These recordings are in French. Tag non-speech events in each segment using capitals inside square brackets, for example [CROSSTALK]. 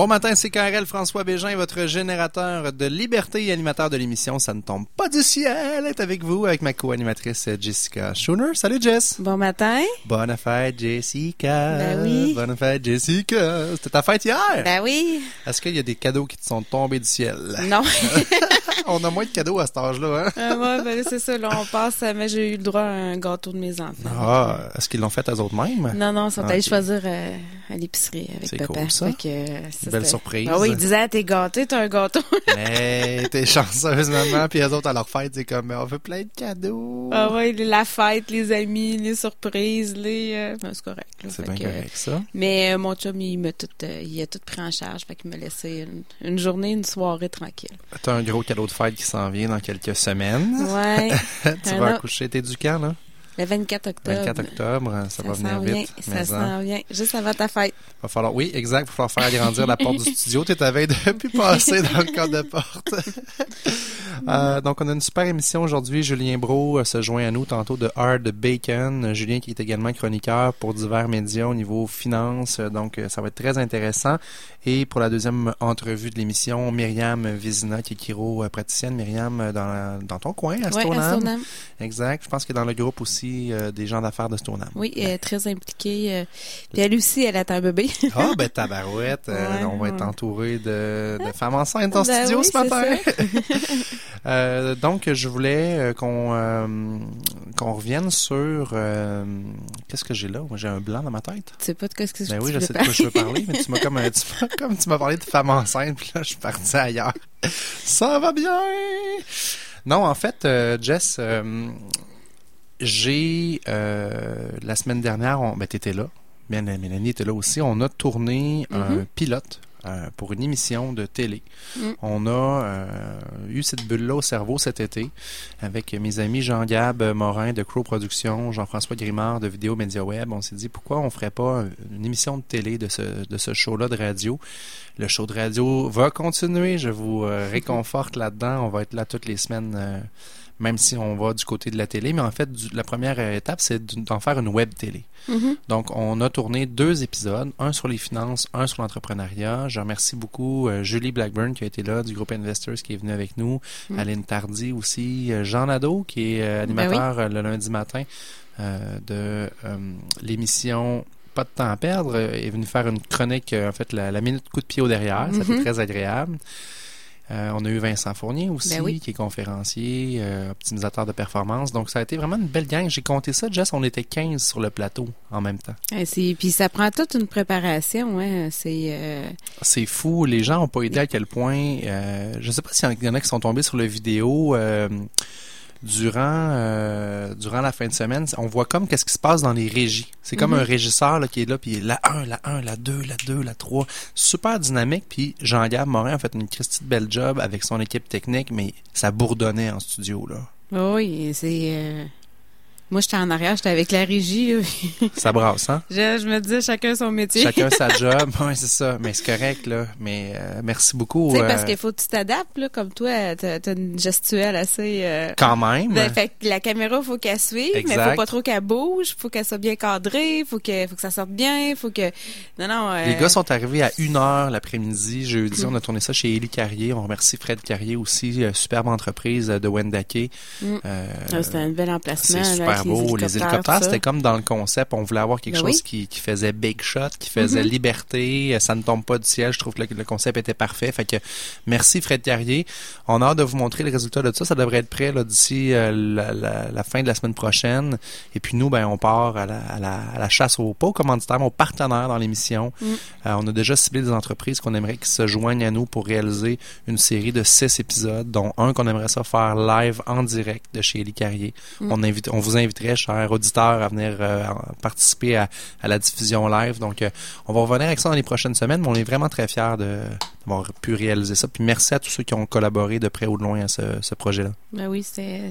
Bon matin, c'est KRL François Bégin, votre générateur de liberté et animateur de l'émission Ça ne tombe pas du ciel. est avec vous avec ma co-animatrice Jessica Schooner. Salut Jess. Bon matin. Bonne fête Jessica. Ben oui. Bonne fête Jessica. C'était ta fête hier. Ben oui. Est-ce qu'il y a des cadeaux qui te sont tombés du ciel? Non. [LAUGHS] [LAUGHS] [LAUGHS] on a moins de cadeaux à cet âge-là, hein? Ah ouais, ben c'est ça. Là, on passe, mais j'ai eu le droit à un gâteau de mes enfants. Ah, est-ce qu'ils l'ont fait à eux-mêmes? Non, non, ils sont allés choisir euh, à l'épicerie avec papa. C'est cool, ça. que, Belle surprise. Ah oui, ils disaient, t'es gâté, t'as un gâteau. [LAUGHS] hey, t'es chanceuse, maman. Puis les autres, à leur fête, c'est comme, on veut plein de cadeaux. Ah oui, la fête, les amis, les surprises, les... Euh... Ben, c'est correct. C'est bien correct, ça. Mais euh, mon chum, il m'a tout, euh, il a tout pris en charge. Fait qu'il m'a laissé une, une, journée, une soirée tranquille. T'as un gros cadeau de fête qui s'en vient dans quelques semaines. Ouais. [LAUGHS] tu vas accoucher. T'es du camp, là? Le 24 octobre. 24 octobre, ça, ça va venir vient, vite. Ça s'en vient, juste avant ta fête. Va falloir, oui, exact. Il va falloir faire agrandir la porte du studio. Tu es à veille de [LAUGHS] plus passer dans le cadre de porte. [LAUGHS] euh, donc, on a une super émission aujourd'hui. Julien Bro euh, se joint à nous tantôt de Hard Bacon. Julien qui est également chroniqueur pour divers médias au niveau finance. Donc, euh, ça va être très intéressant. Et pour la deuxième entrevue de l'émission, Myriam Vizina, qui est chiro praticienne. Myriam, dans, dans ton coin, à Stoneham. Exact. Je pense que dans le groupe aussi euh, des gens d'affaires de Stoneham. Oui, elle est très impliquée. Euh, puis elle aussi, elle a un bébé. [LAUGHS] Ah, ben tabarouette. Euh, Ouais, on va être entouré de, de femmes enceintes en Ben studio oui, ce matin. [LAUGHS] [LAUGHS] Euh, donc, je voulais euh, qu'on euh, qu'on revienne sur... euh, Qu'est-ce que j'ai là? Moi, j'ai un blanc dans ma tête. Tu sais pas de quoi ce que Ben tu oui, je sais de quoi je veux parler, mais tu m'as comme, tu m'as- comme tu m'as parlé de femmes enceintes, puis là, je suis parti ailleurs. Ça va bien! Non, en fait, euh, Jess, euh, j'ai, euh, la semaine dernière, on, ben, t'étais là, Mélanie était là aussi, on a tourné un Mhm. pilote euh, pour une émission de télé. Mm. On a euh, eu cette bulle-là au cerveau cet été avec mes amis Jean-Gab Morin de Crow Productions, Jean-François Grimard de Vidéo Média Web. On s'est dit pourquoi on ferait pas une émission de télé de ce, de ce show-là de radio? Le show de radio va continuer, je vous euh, [LAUGHS] réconforte là-dedans. On va être là toutes les semaines. Euh, même si on va du côté de la télé, mais en fait, du- la première étape, c'est d'en faire une web télé. Mhm. Donc, on a tourné deux épisodes, un sur les finances, un sur l'entrepreneuriat. Je remercie beaucoup euh, Julie Blackburn qui a été là du groupe Investors qui est venu avec nous, Mm. Aline Tardy aussi, euh, Jean Nadeau qui est euh, Ben animateur euh, le lundi matin euh, de euh, l'émission Pas de temps à perdre, euh, est venu faire une chronique, euh, en fait, la, la minute coup de pied au derrière. Ça fait Mhm. très agréable. Euh, on a eu Vincent Fournier aussi, Ben oui. qui est conférencier, euh, optimisateur de performance. Donc, ça a été vraiment une belle gang. J'ai compté ça, Jess, on était 15 sur le plateau en même temps. Ouais, c'est- Puis ça prend toute une préparation, ouais. C'est euh, C'est fou. Les gens n'ont pas idée à quel point. Euh, je ne sais pas s'il y en a qui sont tombés sur la vidéo. Durant euh, durant la fin de semaine, on voit comme qu'est-ce qui se passe dans les régies. C'est comme Mhm. un régisseur là, qui est là, puis la 1, la 1, la 2, la 2, la 3. Super dynamique. Puis Jean-Gab Morin a fait une Christie de belle job avec son équipe technique, mais ça bourdonnait en studio. là. oui, c'est. euh, Moi, j'étais en arrière, j'étais avec la régie. là. Ça brasse, hein? je, je me disais chacun son métier. Chacun sa [LAUGHS] job. Oui, c'est ça. Mais c'est correct, là. Mais euh, merci beaucoup. Tu sais, parce euh, qu'il faut que tu t'adaptes, là, comme toi, t'as t'as une gestuelle assez... euh, Quand même. ben, fait que la caméra, faut qu'elle suive, mais Exact. faut pas trop qu'elle bouge, faut qu'elle soit bien cadrée, faut que, faut que ça sorte bien, faut que... Non, non... euh, Les gars sont arrivés à 1h l'après-midi, jeudi. On a tourné ça chez Élie Carrier. On remercie Fred Carrier aussi, euh, superbe entreprise euh, de Wendake. Mm. Euh, ah, C'était un bel emplacement. c'est là, super avec beau. Les hélicoptères, tout c'était comme dans le concept. On voulait avoir quelque Ben chose oui. qui, qui faisait big shot, qui faisait Mhm. liberté. euh, Ça ne tombe pas du ciel. Je trouve que le, le concept était parfait. Fait que merci Fred Carrier. On a hâte de vous montrer les résultats de ça. Ça devrait être prêt d'ici euh, la, la- la fin de la semaine prochaine. Et puis nous, ben, on part à la, à la, à la chasse aux pas mais aux partenaires dans l'émission. Mm. Euh, on a déjà ciblé des entreprises qu'on aimerait qui se joignent à nous pour réaliser une série de six épisodes, dont un qu'on aimerait ça faire live en direct de chez Élie Carrier. Mm. On, invite, on vous inviterait, chers auditeurs, à venir euh, participer à, la diffusion live. Donc, euh, on va revenir avec ça dans les prochaines semaines, mais on est vraiment très fiers d'avoir pu réaliser ça. Puis merci à tous ceux qui ont collaboré de près ou de loin à ce, projet-là. Ben oui, c'était...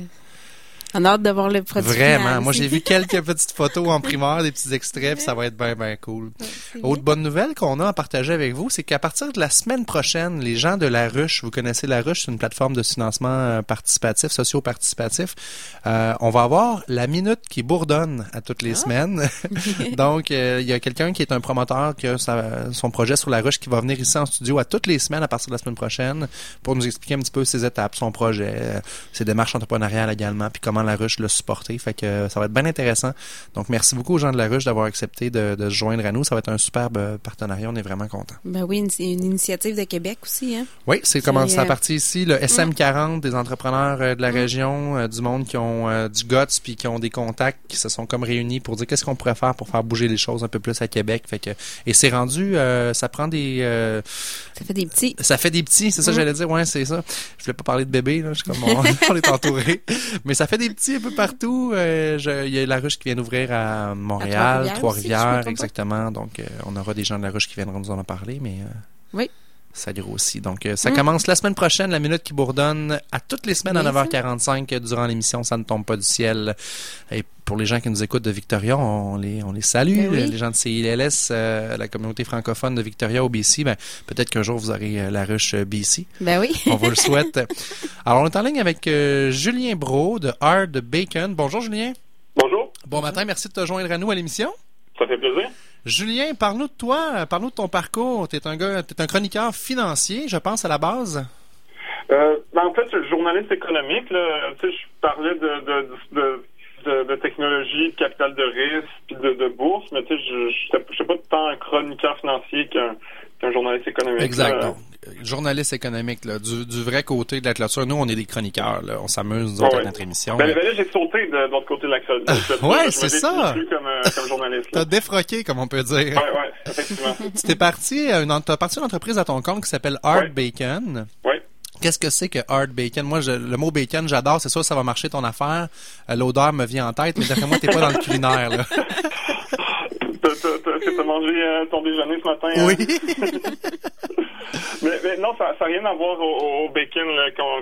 On a hâte de voir le produit. Vraiment. Moi, j'ai vu [LAUGHS] quelques petites photos en primaire, des petits extraits, puis ça va être bien, bien cool. Autre bonne nouvelle qu'on a à partager avec vous, c'est qu'à partir de la semaine prochaine, les gens de La Ruche, vous connaissez La Ruche, c'est une plateforme de financement euh, participatif, socio-participatif, euh, on va avoir la minute qui bourdonne à toutes les ah. semaines. [LAUGHS] Donc, euh, il y a quelqu'un qui est un promoteur qui a son projet sur La Ruche qui va venir ici en studio à toutes les semaines à partir de la semaine prochaine pour nous expliquer un petit peu ses étapes, son projet, ses démarches entrepreneuriales également, puis comment la ruche l'a supporté. Fait que ça va être bien intéressant. Donc, merci beaucoup aux gens de la ruche d'avoir accepté de, se joindre à nous. Ça va être un superbe partenariat. On est vraiment contents. Ben oui, une, une initiative de Québec aussi. Hein? Oui, c'est comment ça partie ici. Le SM40 des entrepreneurs euh, de la région, euh, du monde qui ont euh, du guts puis qui ont des contacts, qui se sont comme réunis pour dire qu'est-ce qu'on pourrait faire pour faire bouger les choses un peu plus à Québec. Fait que et c'est rendu, ça prend des. ça fait des petits. Ça fait des petits, c'est ça j'allais dire. Ouais, c'est ça. Je voulais pas parler de bébé là, je suis comme [LAUGHS] on, est entouré, mais ça fait des petits un peu partout. Il y a la ruche qui vient d'ouvrir à Montréal, Trois-Rivières, exactement. Donc on aura des gens de la ruche qui viendront nous en parler, mais. oui ça grossit. Donc, euh, ça mm. commence la semaine prochaine, la minute qui bourdonne, à toutes les semaines à 9h45 durant l'émission Ça ne tombe pas du ciel. Et pour les gens qui nous écoutent de Victoria, on les, on les salue. Ben les gens de CILS, euh, la communauté francophone de Victoria au BC, ben, peut-être qu'un jour vous aurez euh, la ruche BC. Ben oui. on vous le [LAUGHS] souhaite. Alors, on est en ligne avec Julien Bro de Hard Bacon. Bonjour, Julien. Bonjour. Bon matin, merci de te joindre à nous à l'émission. Ça fait plaisir. Julien, parle-nous de toi, parle-nous de ton parcours. Tu es un gars, es un chroniqueur financier, je pense, à la base. Euh, ben, en fait, je suis journaliste économique. Là. Tu sais, je parlais de, de, de, de, technologie, de capital de risque, puis de, bourse, mais tu sais, je ne suis pas tant un chroniqueur financier qu'un un journaliste économique. Exact. Journaliste économique, là, du, du, vrai côté de la clôture. Nous, on est des chroniqueurs. Là. On s'amuse, nous autres, à notre émission. Ben, ben là, j'ai sauté de, l'autre côté de la clôture. ouais, c'est ça. Comme, euh, comme journaliste. T'as défroqué, comme on peut dire. Ouais, ouais, effectivement. tu t'es parti, parti une entreprise à ton compte qui s'appelle Hard Bacon. Oui. Qu'est-ce que c'est que hard bacon? Moi, je, le mot bacon, j'adore. C'est sûr, ça va marcher ton affaire. Euh, l'odeur me vient en tête, mais d'après moi, t'es pas dans le culinaire, là. [LAUGHS] T'as mangé euh, ton déjeuner ce matin? Hein? Oui. mais, [LAUGHS] non, ça n'a rien à voir au, bacon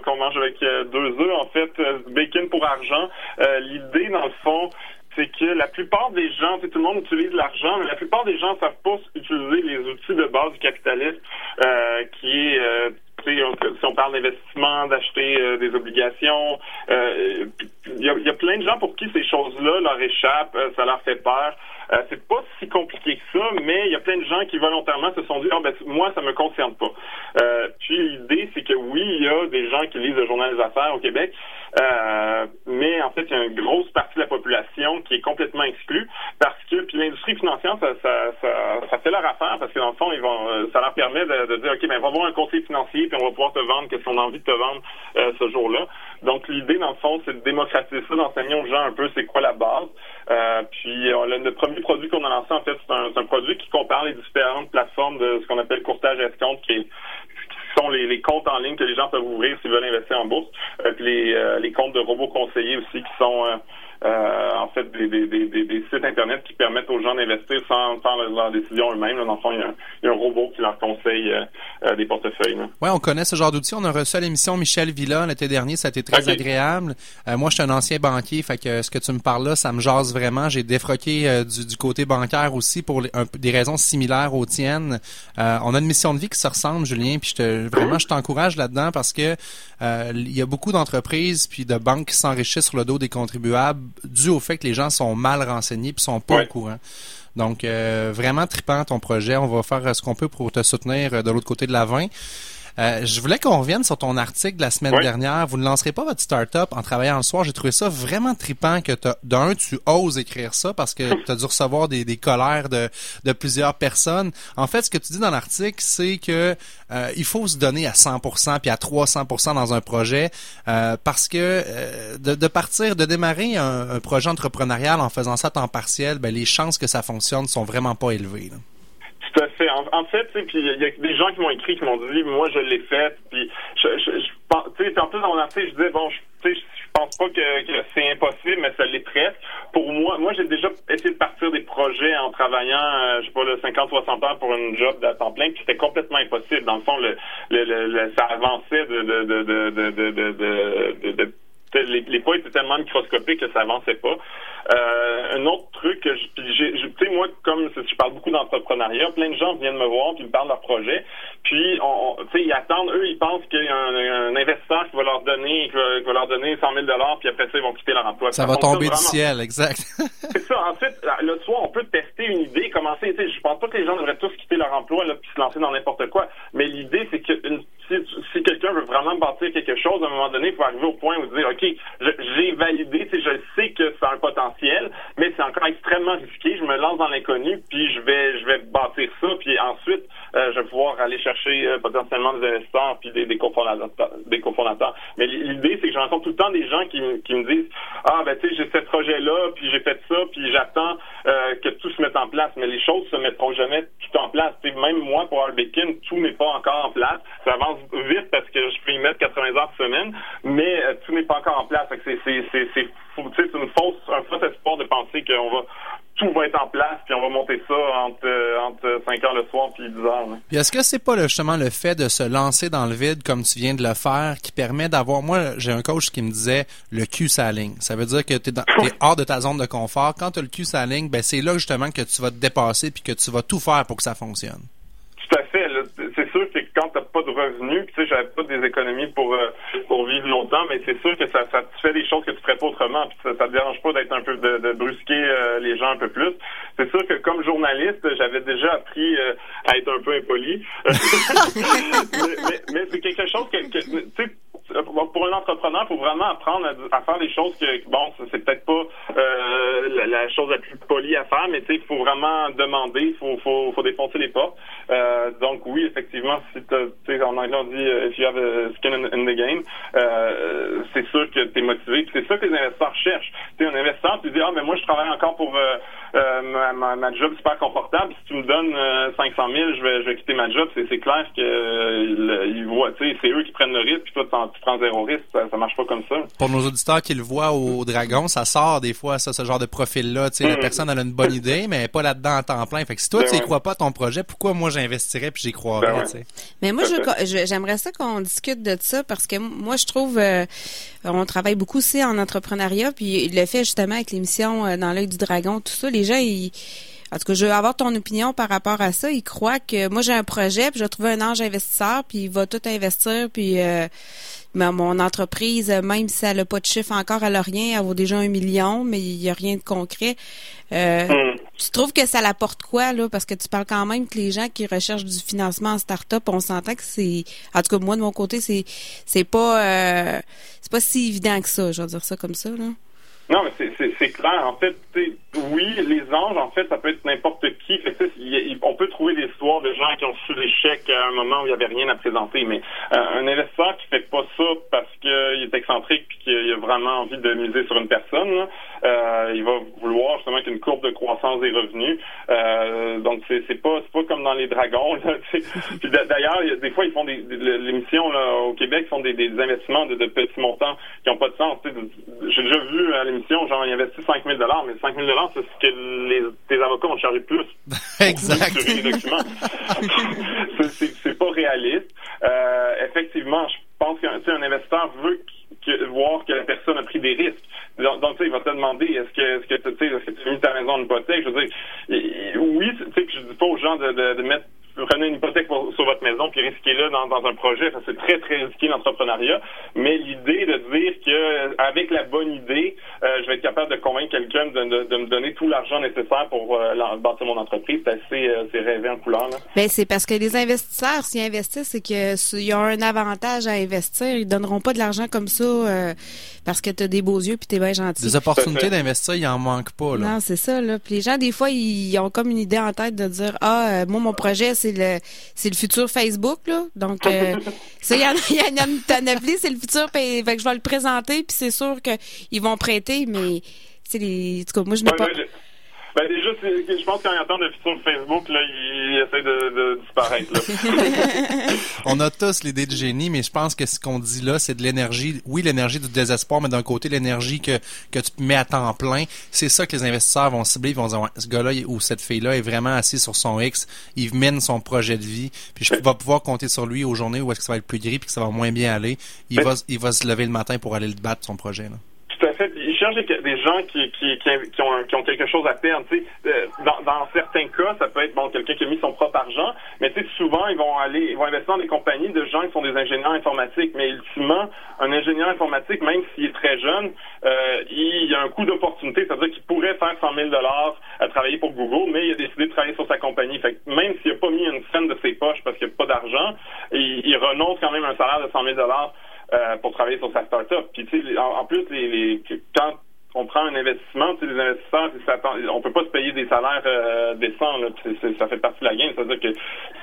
qu'on mange avec euh, deux œufs. En fait, euh, bacon pour argent. L'idée, dans le fond, c'est que la plupart des gens, tout le monde utilise l'argent, mais la plupart des gens ne savent pas utiliser les outils de base du capitalisme, qui est si on parle d'investissement, d'acheter des obligations, il y, a, plein de gens pour qui ces choses-là leur échappent, ça leur fait peur. Euh, c'est pas si compliqué que ça, mais il y a plein de gens qui volontairement se sont dit ah ben moi ça me concerne pas. Euh, puis l'idée c'est que oui il y a des gens qui lisent le journal des affaires au Québec, euh, mais en fait il y a une grosse partie de la population qui est complètement exclue parce que puis l'industrie financière ça, ça, ça, ça, fait leur affaire parce que dans le fond ils vont euh, ça leur permet de, dire ok ben va voir un conseiller financier puis on va pouvoir te vendre qu'est-ce qu'on a envie de te vendre euh, ce jour-là. Donc l'idée dans le fond c'est de démocratiser ça, d'enseigner aux gens un peu c'est quoi la base. Euh, puis on, le, premier produit qu'on a lancé, en fait, c'est un, produit qui compare les différentes plateformes de ce qu'on appelle courtage escompte, qui, qui sont les, comptes en ligne que les gens peuvent ouvrir s'ils veulent investir en bourse, euh, puis euh, les comptes de robots conseillers aussi qui sont euh, en fait des, des, des, des, sites internet qui permettent aux gens d'investir sans faire leur décision eux-mêmes. Dans le fond, il y, a un, robot qui leur conseille euh, euh, des portefeuilles. Oui, on connaît ce genre d'outils. On a reçu à l'émission Michel Villa l'été dernier. Ça a été très agréable. moi, je suis un ancien banquier, fait que ce que tu me parles là, ça me jase vraiment. J'ai défroqué du, du, côté bancaire aussi pour des raisons similaires aux tiennes. on a une mission de vie qui se ressemble, Julien, puis je te, vraiment, je t'encourage là-dedans parce que il y a beaucoup d'entreprises puis de banques qui s'enrichissent sur le dos des contribuables dû au fait que les gens sont mal renseignés et sont pas au courant. Donc, euh, vraiment tripant ton projet. On va faire ce qu'on peut pour te soutenir euh, de l'autre côté de la 20. Euh, je voulais qu'on revienne sur ton article de la semaine dernière. Vous ne lancerez pas votre start-up en travaillant le soir. J'ai trouvé ça vraiment tripant que d'un, tu oses écrire ça parce que [LAUGHS] tu as dû recevoir des, des colères de, de, plusieurs personnes. En fait, ce que tu dis dans l'article, c'est que euh, il faut se donner à 100% puis à 300% dans un projet euh, parce que euh, de, de, partir, de démarrer un, un, projet entrepreneurial en faisant ça à temps partiel, ben, les chances que ça fonctionne sont vraiment pas élevées. Là. Fait. En, fait, puis il y a des gens qui m'ont écrit, qui m'ont dit, moi, je l'ai fait. Puis, je, je, je en plus, dans mon article, je disais, bon, je, je pense pas que, c'est impossible, mais ça l'est presque. Pour moi, moi, j'ai déjà essayé de partir des projets en travaillant, euh, je sais pas, le 50-60 heures pour une job à temps plein, puis c'était complètement impossible. Dans le fond, le, le, le, ça avançait de, de, de, de, de, de, de, de les, les pas étaient tellement microscopiques que ça avançait pas. Euh, un autre truc que je, tu sais moi comme je parle beaucoup d'entrepreneuriat, plein de gens viennent me voir puis me parlent de leur projet, puis on, tu sais ils attendent eux ils pensent qu'il y a un, investisseur qui va leur donner qui va, leur donner 100 000 dollars puis après ça ils vont quitter leur emploi. Ça, va tomber du ciel, exact. [LAUGHS] c'est ça. En fait, le soir on peut tester une idée, commencer. Tu sais, je pense pas que les gens devraient tous quitter leur emploi là puis se lancer dans n'importe quoi, mais l'idée c'est que si, si quelqu'un veut vraiment bâtir quelque chose, à un moment donné, il faut arriver au point où dire, OK, j'ai validé, je sais que c'est un potentiel, mais c'est encore extrêmement risqué. Je me lance dans l'inconnu, puis je vais, je vais bâtir ça, puis ensuite, euh, je vais pouvoir aller chercher euh, potentiellement des investisseurs puis des, des cofondateurs. Des cofondateurs. Mais l'idée, c'est que je rencontre tout le temps des gens qui, qui me disent, ah ben tu sais, j'ai ce projet-là, puis j'ai fait ça, puis j'attends euh, que tout se mette en place. Mais les choses se mettront jamais tout en place. même moi, pour Arbekin, tout n'est pas encore en place. Ça avance vite parce que je peux y mettre 80 heures par semaine, mais tout n'est pas encore en place. C'est une fausse, un faux espoir de penser qu'on va tout va être en place, puis on va monter ça entre, euh, entre 5 heures le soir puis 10 heures. Puis est-ce que c'est pas justement le fait de se lancer dans le vide comme tu viens de le faire qui permet d'avoir... Moi, j'ai un coach qui me disait le cul sa ligne. Ça veut dire que tu es, hors de ta zone de confort. Quand tu as le cul sa ligne, ben c'est là justement que tu vas te dépasser puis que tu vas tout faire pour que ça fonctionne. Tout à fait. C'est sûr que quand t'as de revenus, tu sais, j'avais pas des économies pour euh, pour vivre longtemps, mais c'est sûr que ça, ça te fait des choses que tu ferais pas autrement, puis ça, ça te dérange pas d'être un peu de, brusquer euh, les gens un peu plus. C'est sûr que comme journaliste, j'avais déjà appris euh, à être un peu impoli, [LAUGHS] mais, mais, c'est quelque chose que, que tu sais pour un entrepreneur, il faut vraiment apprendre à, faire des choses que, bon, c'est peut-être pas euh, la, chose la plus polie à faire, mais tu sais, il faut vraiment demander, il faut, faut, faut défoncer les portes. Euh, donc oui, effectivement, si tu en anglais on dit euh, if you have a skin in, the game, euh, c'est sûr que tu es motivé. C'est ça que les investisseurs cherchent. Tu es un investisseur, tu dis ah mais moi je travaille encore pour ma, ma, ma, job super confortable. Si tu me donnes 500 000, je vais, je vais quitter ma job. C'est clair que ils voient, tu sais, c'est eux qui prennent le risque, puis toi tu prends zéro risque. Ça, ça marche pas comme ça. Pour nos auditeurs qui le voient au Dragon, ça sort des fois ça, ce genre de profil-là. Tu sais, la mm. personne elle a une bonne idée, mais pas là-dedans en temps plein. Fait que si toi ben tu n'y crois pas ton projet, pourquoi moi j'investirais puis j'y croirais, ben Mais moi, j'aimerais ça qu'on discute de ça parce que moi, je trouve, euh, on travaille beaucoup aussi en entrepreneuriat, puis le fait justement avec l'émission euh, Dans l'œil du dragon, tout ça, les gens, ils en tout cas, je veux avoir ton opinion par rapport à ça. Ils croient que moi j'ai un projet, puis je vais trouver un ange investisseur, puis il va tout investir, puis euh, mon entreprise, même si elle n'a pas de chiffre encore, elle n'a rien, elle vaut déjà un million, mais il n'y a rien de concret. Euh, mm. Tu trouves que ça l'apporte quoi, là? Parce que tu parles quand même que les gens qui recherchent du financement en start-up, on s'entend que c'est. En tout cas, moi, de mon côté, c'est c'est pas euh, c'est pas si évident que ça, je vais dire ça comme ça, là. Non, mais c'est clair. En fait, oui, les anges, en fait, ça peut être n'importe qui. on peut trouver des histoires de gens qui ont su l'échec à un moment où il n'y avait rien à présenter. Mais euh, un investisseur qui fait pas ça parce qu'il est excentrique et qu'il a vraiment envie de miser sur une personne, euh, il va vouloir justement qu'une courbe de croissance des revenus. Euh, donc c'est pas comme dans les dragons. [LAUGHS] d'ailleurs, des fois ils font des, l'émission au Québec font des, investissements de, petits montants qui n'ont pas de sens. J'ai déjà vu à l'émission genre ils investissent 5 000 mais 5 000 c'est ce que les, tes avocats ont chargé de plus. [LAUGHS] exact. [LAUGHS] c'est pas réaliste. Euh, effectivement, je pense qu'un investisseur veut voir que la personne a pris des risques. Donc, tu sais, il va te demander est-ce que, est-ce que, tu as mis ta maison en hypothèque? Je veux dire, oui, tu sais, que je dis pas aux gens de, de, de mettre prenez une hypothèque sur votre maison puis risquez-le dans, dans un projet. Ça, c'est très, très risqué l'entrepreneuriat. Mais l'idée de dire que avec la bonne idée, euh, je vais être capable de convaincre quelqu'un de, de, me donner tout l'argent nécessaire pour euh, bâtir mon entreprise, c'est assez euh, c'est rêvé en couleur. Là. Ben, c'est parce que les investisseurs, s'ils investissent, c'est qu'ils ont un avantage à investir. Ils donneront pas de l'argent comme ça euh, parce que tu as des beaux yeux puis tu es bien gentil. Des opportunités d'investir, il en manque pas. Là. Non, c'est ça. Là. Puis les gens, des fois, ils ont comme une idée en tête de dire Ah, moi, mon projet, c'est c'est le c'est le futur Facebook là. Donc euh, [LAUGHS] ça il y en a, y c'est le futur fait que je vais le présenter puis c'est sûr qu'ils vont prêter mais c'est les en tout cas, moi je n'ai pas Ben déjà, je pense qu'en attendant le futur Facebook, là, il essaie de, de disparaître. Là. [LAUGHS] On a tous l'idée de génie, mais je pense que ce qu'on dit là, c'est de l'énergie. Oui, l'énergie du désespoir, mais d'un côté, l'énergie que, que tu mets à temps plein. C'est ça que les investisseurs vont cibler. Ils vont dire, ce gars-là ou cette fille-là est vraiment assis sur son X. Il mène son projet de vie. Puis je vais pouvoir compter sur lui aux journées où est-ce que ça va être plus gris puis que ça va moins bien aller. Il, va, il va se lever le matin pour aller le battre, son projet. Là. Fait. Ils cherchent des, gens qui, qui, qui, ont, qui, ont, quelque chose à perdre. Tu sais, euh, dans, dans, certains cas, ça peut être bon quelqu'un qui a mis son propre argent, mais tu sais, souvent ils vont aller, ils vont investir dans des compagnies de gens qui sont des ingénieurs informatiques. Mais ultimement, un ingénieur informatique, même s'il est très jeune, euh, il y a un coût d'opportunité, c'est-à-dire qu'il pourrait faire 100 000 dollars à travailler pour Google, mais il a décidé de travailler sur sa compagnie. Fait que même s'il n'a pas mis une scène de ses poches parce qu'il n'y a pas d'argent, il, il renonce quand même à un salaire de 100 000 dollars euh, pour travailler sur sa start-up. Puis, tu sais, en, plus, les, les, quand on prend un investissement, tu sais, les investisseurs, on peut pas se payer des salaires euh, décents. Là, ça fait partie de la game. C'est-à-dire que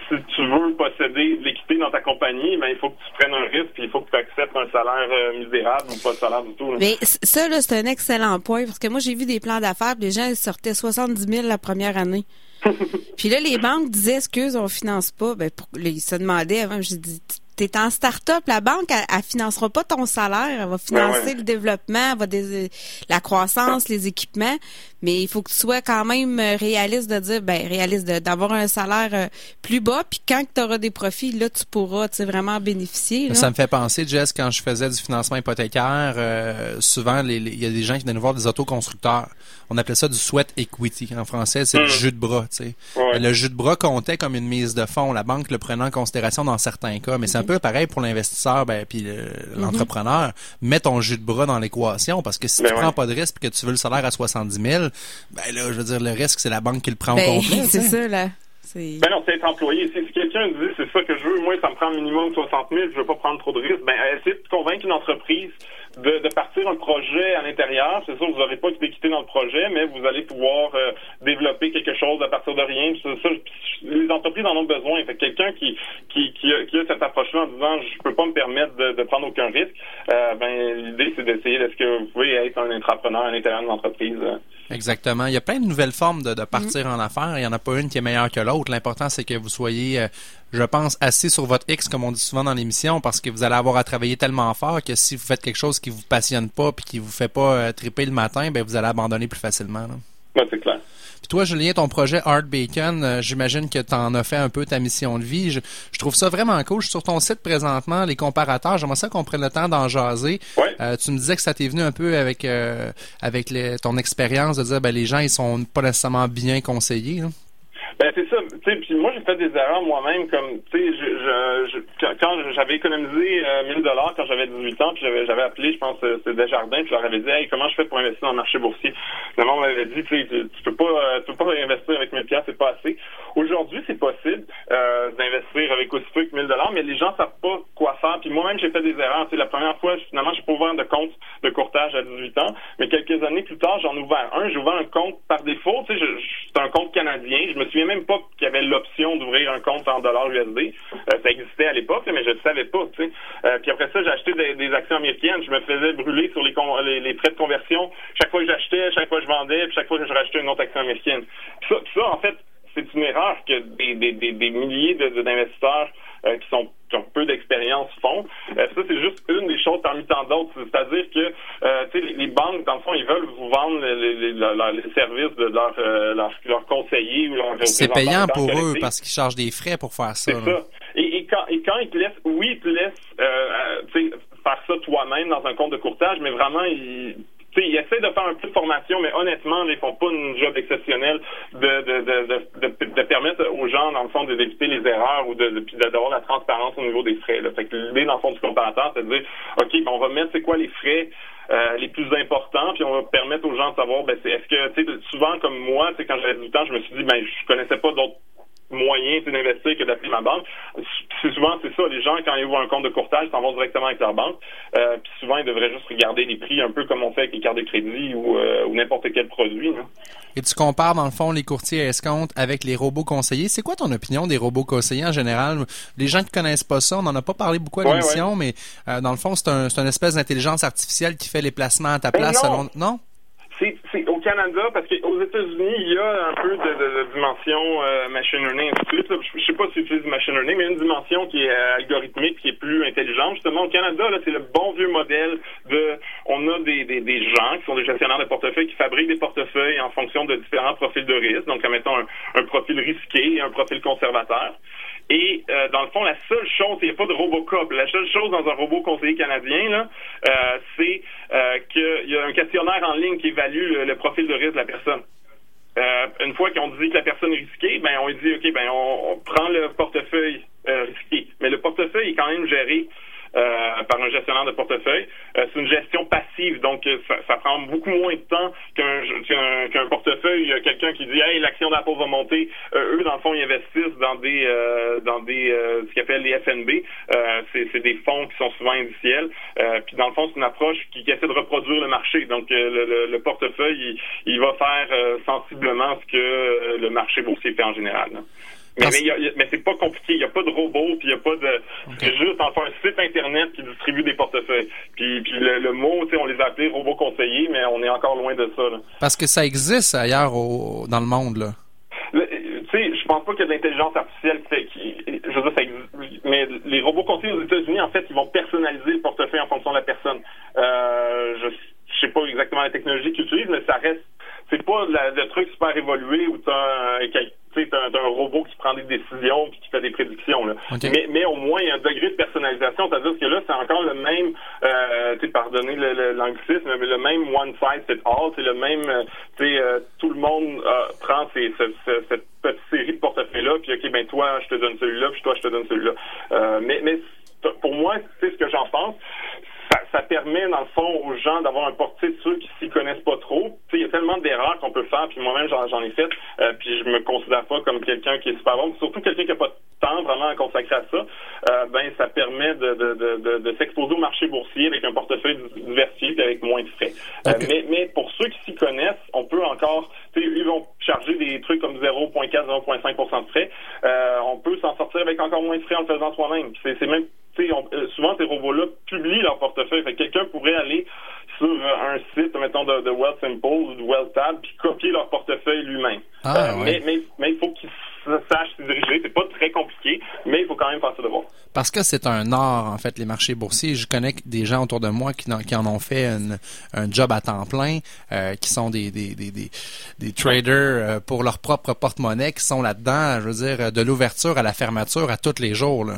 si tu veux posséder de l'équité dans ta compagnie, ben, il faut que tu prennes un risque, puis il faut que tu acceptes un salaire euh, misérable ou pas de salaire du tout. Mais ça, là, c'est un excellent point, parce que moi, j'ai vu des plans d'affaires, les gens ils sortaient 70 000 la première année. [LAUGHS] puis là, les banques disaient, excuse, on finance pas. Ben, ils se demandaient avant, j'ai dit, tu es en start-up, la banque, elle, financera pas ton salaire, elle va financer le développement, elle va des, la croissance, les équipements, mais il faut que tu sois quand même réaliste de dire, ben réaliste d'avoir un salaire euh, plus bas, puis quand tu auras des profits, là, tu pourras tu vraiment bénéficier. Ça me fait penser, Jess, quand je faisais du financement hypothécaire, euh, souvent, il y a des gens qui venaient nous voir des autoconstructeurs. On appelait ça du sweat equity. En français, c'est le hmm. jus de bras. Tu sais. Le jus de bras comptait comme une mise de fonds. La banque le prenait en considération dans certains cas, mais un peu pareil pour l'investisseur ben, puis mhm. l'entrepreneur. Mets ton jus de bras dans l'équation parce que si ben tu prends pas de risque et que tu veux le salaire à 70 000, ben là, je veux dire, le risque, c'est la banque qui le prend en ben, compte. [LAUGHS] C'est ça, là. Ben non, c'est être employé. Si, quelqu'un dit c'est ça que je veux, moi, ça me prend minimum 60 000, je veux pas prendre trop de risques, ben, essayez de convaincre une entreprise de, de, partir un projet à l'intérieur. C'est sûr, vous n'aurez pas d'équité dans le projet, mais vous allez pouvoir euh, développer quelque chose à partir de rien. Les entreprises en ont besoin. Fait quelqu'un qui, qui, a, qui a cette approche-là en disant je peux pas me permettre de, prendre aucun risque, euh, ben l'idée c'est d'essayer est-ce que vous pouvez être un entrepreneur à l'intérieur de l'entreprise. Euh. Exactement. Il y a plein de nouvelles formes de, de partir en affaires. Il n'y en a pas une qui est meilleure que l'autre. L'important, c'est que vous soyez, je pense, assis sur votre X, comme on dit souvent dans l'émission, parce que vous allez avoir à travailler tellement fort que si vous faites quelque chose qui vous passionne pas puis qui vous fait pas euh, triper le matin, ben vous allez abandonner plus facilement. Là. C'est clair. Puis toi, Julien, ton projet Art Bacon, euh, j'imagine que tu en as fait un peu ta mission de vie. Je, trouve ça vraiment cool. Je suis sur ton site présentement, les comparateurs. J'aimerais ça qu'on prenne le temps d'en jaser. Euh, tu me disais que ça t'est venu un peu avec avec ton expérience de dire ben les gens ils sont pas nécessairement bien conseillés. Ben c'est ça. Tu sais, puis moi j'ai fait des erreurs moi-même, comme tu sais, quand j'avais économisé euh, 1000 dollars quand j'avais 18 ans, puis j'avais appelé, je pense, euh, c'était Desjardins, puis je leur avais dit, hey, comment je fais pour investir dans le marché boursier? Le monde m'avait dit, tu, tu peux pas, euh, tu peux pas investir avec 1000 pièces, c'est pas assez. Aujourd'hui, c'est possible euh, d'investir avec aussi peu que 1000 dollars, mais les gens savent pas quoi faire. Puis moi-même, j'ai fait des erreurs. C'est la première fois, finalement, je peux ouvert de compte de courtage à 18 ans, mais quelques années plus tard, j'en ai ouvert un. J'ai ouvert un compte par défaut. Tu sais, c'est un compte canadien. Je me souviens même pas qu'il y avait l'option d'ouvrir un compte en dollars USD. Euh, ça existait à l'époque, mais je ne savais pas. Tu sais. Euh, puis après ça, j'ai acheté des, actions américaines. Je me faisais brûler sur les, les, frais de conversion. Chaque fois que j'achetais, chaque fois que je vendais, puis chaque fois que je rachetais une autre action américaine. ça, en fait, c'est une erreur que des, des, des, milliers d'investisseurs euh, qui sont font. Euh, ça, c'est juste une des choses parmi tant d'autres. C'est-à-dire que euh, les, banques, dans le fond, ils veulent vous vendre les, les, les services de leur, euh, leur, leur, conseiller ou leur C'est payant pour eux parce qu'ils chargent des frais pour faire ça. Ça. Et, et, quand, et quand ils te laissent, oui, ils te laissent euh, faire ça toi-même dans un compte de courtage, mais vraiment, ils ils essaient de faire un peu de formation, mais honnêtement, ils font pas une job exceptionnel de, de, de, de, permettre aux gens, dans le fond, d'éviter les erreurs ou de, d'avoir la transparence au niveau des frais. Là. Fait que l'idée, dans le fond, du comparateur, c'est de dire, OK, ben, on va mettre c'est quoi les frais euh, les plus importants, puis on va permettre aux gens de savoir, ben, c'est, est-ce que, tu sais, souvent, comme moi, tu sais, quand j'avais 18 ans, je me suis dit, ben, je connaissais pas d'autres moyen d'investir que d'appeler ma banque. C'est souvent c'est ça. Les gens quand ils ouvrent un compte de courtage, s'en vont directement avec leur banque. Euh, puis souvent ils devraient juste regarder les prix un peu comme on fait avec les cartes de crédit ou, euh, n'importe quel produit. Et tu compares dans le fond les courtiers à escompte avec les robots conseillers. C'est quoi ton opinion des robots conseillers en général? Les gens qui connaissent pas ça, on n'en a pas parlé beaucoup à l'émission, mais euh, dans le fond c'est un, une espèce d'intelligence artificielle qui fait les placements à ta ben place selon non? C'est au Canada, parce qu'aux États-Unis, il y a un peu de, dimension euh, machine learning, Je sais pas si utilise machine learning, mais une dimension qui est euh, algorithmique, qui est plus intelligente. Justement, au Canada, là, c'est le bon vieux modèle de, on a des, des, des, gens qui sont des gestionnaires de portefeuille qui fabriquent des portefeuilles en fonction de différents profils de risque. Donc, mettons un, un profil risqué et un profil conservateur. Et euh, dans le fond, la seule chose, il n'y a pas de Robocop. La seule chose dans un robot conseiller canadien, là, euh, c'est euh, qu'il y a un questionnaire en ligne qui évalue le, profil de risque de la personne. Euh, une fois qu'on dit que la personne est risquée, ben on dit ok, ben on, on prend le portefeuille risqué, mais le portefeuille est quand même géré euh, par un gestionnaire de portefeuille. Euh, c'est une gestion passive, donc euh, ça, ça, prend beaucoup moins de temps qu'un qu'un portefeuille. Quelqu'un qui dit Hey, l'action d'Apple va monter. eux, dans le fond, ils investissent dans des dans des ce qu'ils appellent les FNB. c'est des fonds qui sont souvent indiciels. puis dans le fond, c'est une approche qui, essaie de reproduire le marché. Donc le, le, portefeuille, il, il, va faire sensiblement ce que le marché boursier fait en général. Mais, mais, c'est pas compliqué. Il n'y a pas de robot, puis il n'y a pas de. C'est juste enfin un site internet qui distribue des portefeuilles. Puis, puis le, mot, on les a appelés robots conseillers, mais on est encore loin de ça. Parce que ça existe ailleurs au, dans le monde, là. Tu sais, je pense pas qu'il y a de l'intelligence artificielle qui, je veux dire, ça existe. Mais les robots conseillers aux États-Unis, en fait, ils vont personnaliser le portefeuille en fonction de la personne. Euh, je, je sais pas exactement la technologie qu'ils utilisent, mais ça reste. C'est pas le truc super évolué où tu as tu un, un, robot qui prend des décisions puis qui fait des prédictions. Là. Mais, mais au moins, il y a un degré de personnalisation, c'est-à-dire que là, c'est encore le même, euh, pardonnez l'anglicisme, mais le même one size fit all, c'est le même, euh, tu sais, euh, tout le monde euh, prend cette petite série de portefeuilles-là, puis OK, ben toi, je te donne celui-là, puis toi, je te donne celui-là. Euh, mais, mais pour moi, c'est ce que j'en pense ça, permet, dans le fond, aux gens d'avoir un portrait de ceux qui s'y connaissent pas trop. Il y a tellement d'erreurs qu'on peut faire, puis moi-même, j'en ai fait, euh, puis je me considère pas comme quelqu'un qui est super bon. Surtout quelqu'un qui n'a pas de temps vraiment à consacrer à ça, euh, ben ça permet de, de, de, de s'exposer au marché boursier avec un portefeuille diversifié et avec moins de frais. Euh, mais, mais pour ceux qui s'y connaissent, on peut encore, ils vont charger des trucs comme 0,4, 0,5 de frais. on peut s'en sortir avec encore moins de frais en le faisant soi-même. C'est même euh, souvent ces robots-là publient leur portefeuille. quelqu'un pourrait aller sur euh, un site, mettons, de, de Wealth Simple ou de WealthTab, puis copier leur portefeuille lui-même. Ah, euh, mais, mais, mais, il faut qu'il sache se diriger. C'est pas très compliqué, mais il faut quand même passer de voir. Parce que c'est un art, en fait, les marchés boursiers. Je connais des gens autour de moi qui, qui en ont fait un job à temps plein, qui sont des, des, des, des, des traders pour leur propre porte-monnaie, qui sont là-dedans, je veux dire, de l'ouverture à la fermeture à tous les jours. Là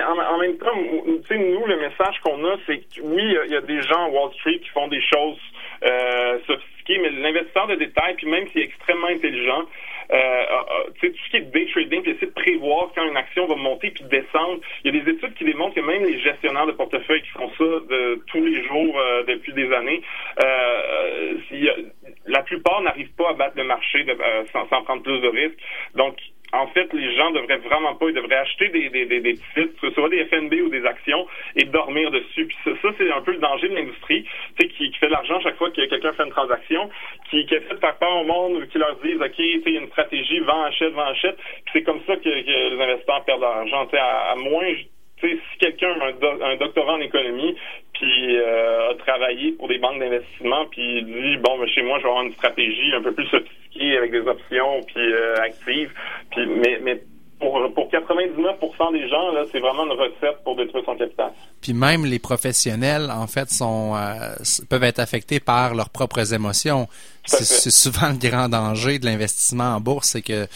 en, même temps, nous, le message qu'on a, c'est que oui, il y a des gens à Wall Street qui font des choses euh, sophistiquées, mais l'investisseur de détail, puis même s'il est extrêmement intelligent, euh, tout ce qui est day trading, puis essayer de prévoir quand une action va monter puis descendre. Il y a des études qui démontrent que même les gestionnaires de portefeuille qui font ça de, tous les jours euh, depuis des années, euh, la plupart n'arrivent pas à battre le marché sans, sans, prendre plus de risques. Donc, en fait, les gens devraient vraiment pas, ils devraient acheter des, des, des, des titres, que ce soit des FNB ou des actions, et dormir dessus. Puis ça, c'est un peu le danger de l'industrie, tu sais, qui, qui, fait de l'argent chaque fois que quelqu'un fait une transaction, qui, qui essaie de faire peur au monde, qui leur disent, OK, tu sais, une stratégie, vend, achète, vend, achète. Puis c'est comme ça que, les investisseurs perdent de l'argent. Tu sais, à, moins si quelqu'un a un, doctorat en économie, puis euh, a travaillé pour des banques d'investissement, puis dit bon, ben, chez moi, je vais avoir une stratégie un peu plus sophistiquée avec des options puis euh, actives, puis mais mais pour, pour 99% des gens, là, c'est vraiment une recette pour détruire son capital. Puis même les professionnels, en fait, sont euh, peuvent être affectés par leurs propres émotions. C'est souvent le grand danger de l'investissement en bourse, c'est que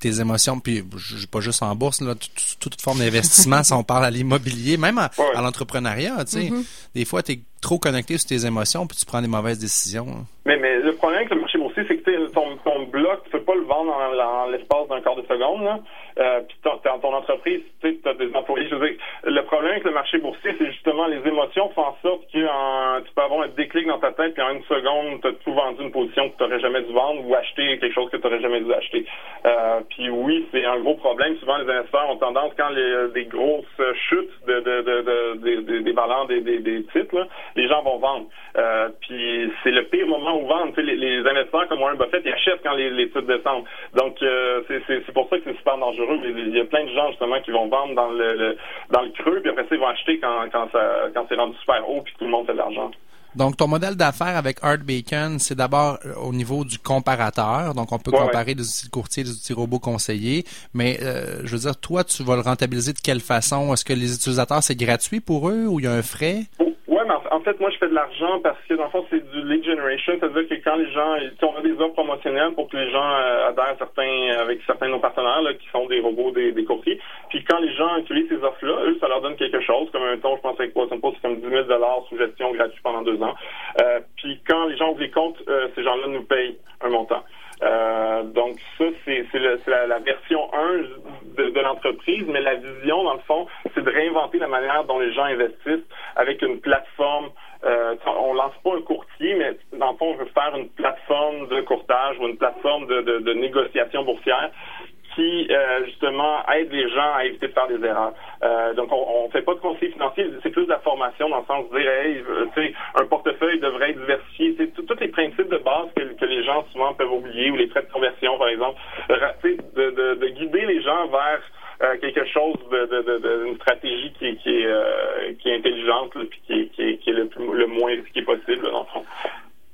tes émotions, puis pas juste en bourse, là, toute, forme d'investissement, [LAUGHS] si on parle à l'immobilier, même à, l'entrepreneuriat, tu sais, mm-hmm. des fois, tu es trop connecté sur tes émotions, puis tu prends des mauvaises décisions. Mais, mais le problème avec le marché boursier, c'est que ton, ton bloc, tu peux pas le vendre en, l'espace d'un quart de seconde, là. Euh, puis ton, ton entreprise, tu as des employés. Je veux dire, le problème avec le marché boursier, c'est justement les émotions font en sorte que tu peux avoir un déclic dans ta tête, puis en une seconde, tu as tout vendu une position que tu n'aurais jamais dû vendre ou acheter quelque chose que tu n'aurais jamais dû acheter. Euh, puis oui, c'est un gros problème. Souvent, les investisseurs ont tendance, quand les, des grosses chutes de, de, de, de des balans des, titres, les gens vont vendre. Euh, puis c'est le pire moment où vendre. Les, investisseurs comme Warren Buffett, ils achètent quand les, titres descendent. Donc euh, c'est pour ça que c'est super dangereux. Il y a plein de gens justement qui vont vendre le, dans le creux, puis après ça, ils vont acheter quand, quand, ça, quand c'est rendu super haut, puis tout le monde fait de l'argent. Donc, ton modèle d'affaires avec Art Bacon, c'est d'abord euh, au niveau du comparateur. Donc, on peut Ouais, comparer des outils de courtier, des outils robots conseillers. Mais, euh, je veux dire, toi, tu vas le rentabiliser de quelle façon? Est-ce que les utilisateurs, c'est gratuit pour eux ou il y a un frais? En fait, moi, je fais de l'argent parce que, dans le fond, c'est du lead generation. C'est-à-dire que quand les gens, on a des offres promotionnelles pour que les gens euh, adhèrent à certains, avec certains de nos partenaires, là, qui sont des robots, des, courtiers. Puis quand les gens utilisent ces offres-là, eux, ça leur donne quelque chose. Comme un ton, je pense avec Poison Post, c'est comme 10 000 sous gestion gratuite pendant deux ans. Euh, puis quand les gens ouvrent les comptes, euh, ces gens-là nous payent un montant. Donc ça, c'est la, version 1 de, l'entreprise, mais la vision, dans le fond, de réinventer la manière dont les gens investissent avec une plateforme. Euh, on lance pas un courtier, mais dans le fond, on veut faire une plateforme de courtage ou une plateforme de, de, de négociation boursière qui euh, justement aide les gens à éviter de faire des erreurs. Euh, donc on, on fait pas de conseil financier, c'est plus de la formation dans le sens de dire hey, euh, un portefeuille devrait être diversifié. C'est tous les principes de base que, que les gens souvent peuvent oublier, ou les frais de conversion, par exemple. Sais, de, de, de guider les gens vers euh, quelque chose de, stratégie qui est, euh, qui est intelligente là, puis qui est, le, plus, le moins risqué possible dans le fond.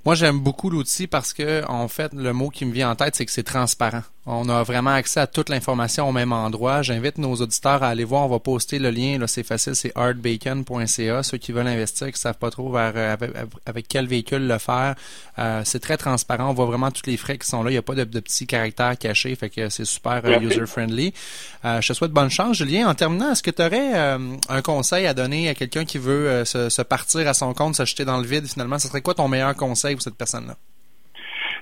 Moi, j'aime beaucoup l'outil parce que, en fait, le mot qui me vient en tête, c'est que c'est transparent. On a vraiment accès à toute l'information au même endroit. J'invite nos auditeurs à aller voir. On va poster le lien. Là, c'est facile. C'est artbacon.ca. Ceux qui veulent investir, qui savent pas trop vers, euh, avec, avec quel véhicule le faire, euh, c'est très transparent. On voit vraiment tous les frais qui sont là. Il n'y a pas de, de petits caractères cachés. Fait que c'est super euh, user-friendly. Euh, je te souhaite bonne chance, Julien. En terminant, est-ce que tu aurais un conseil à donner à quelqu'un qui veut se, se partir à son compte, se jeter dans le vide? Finalement? Ce serait quoi ton meilleur conseil pour cette personne-là?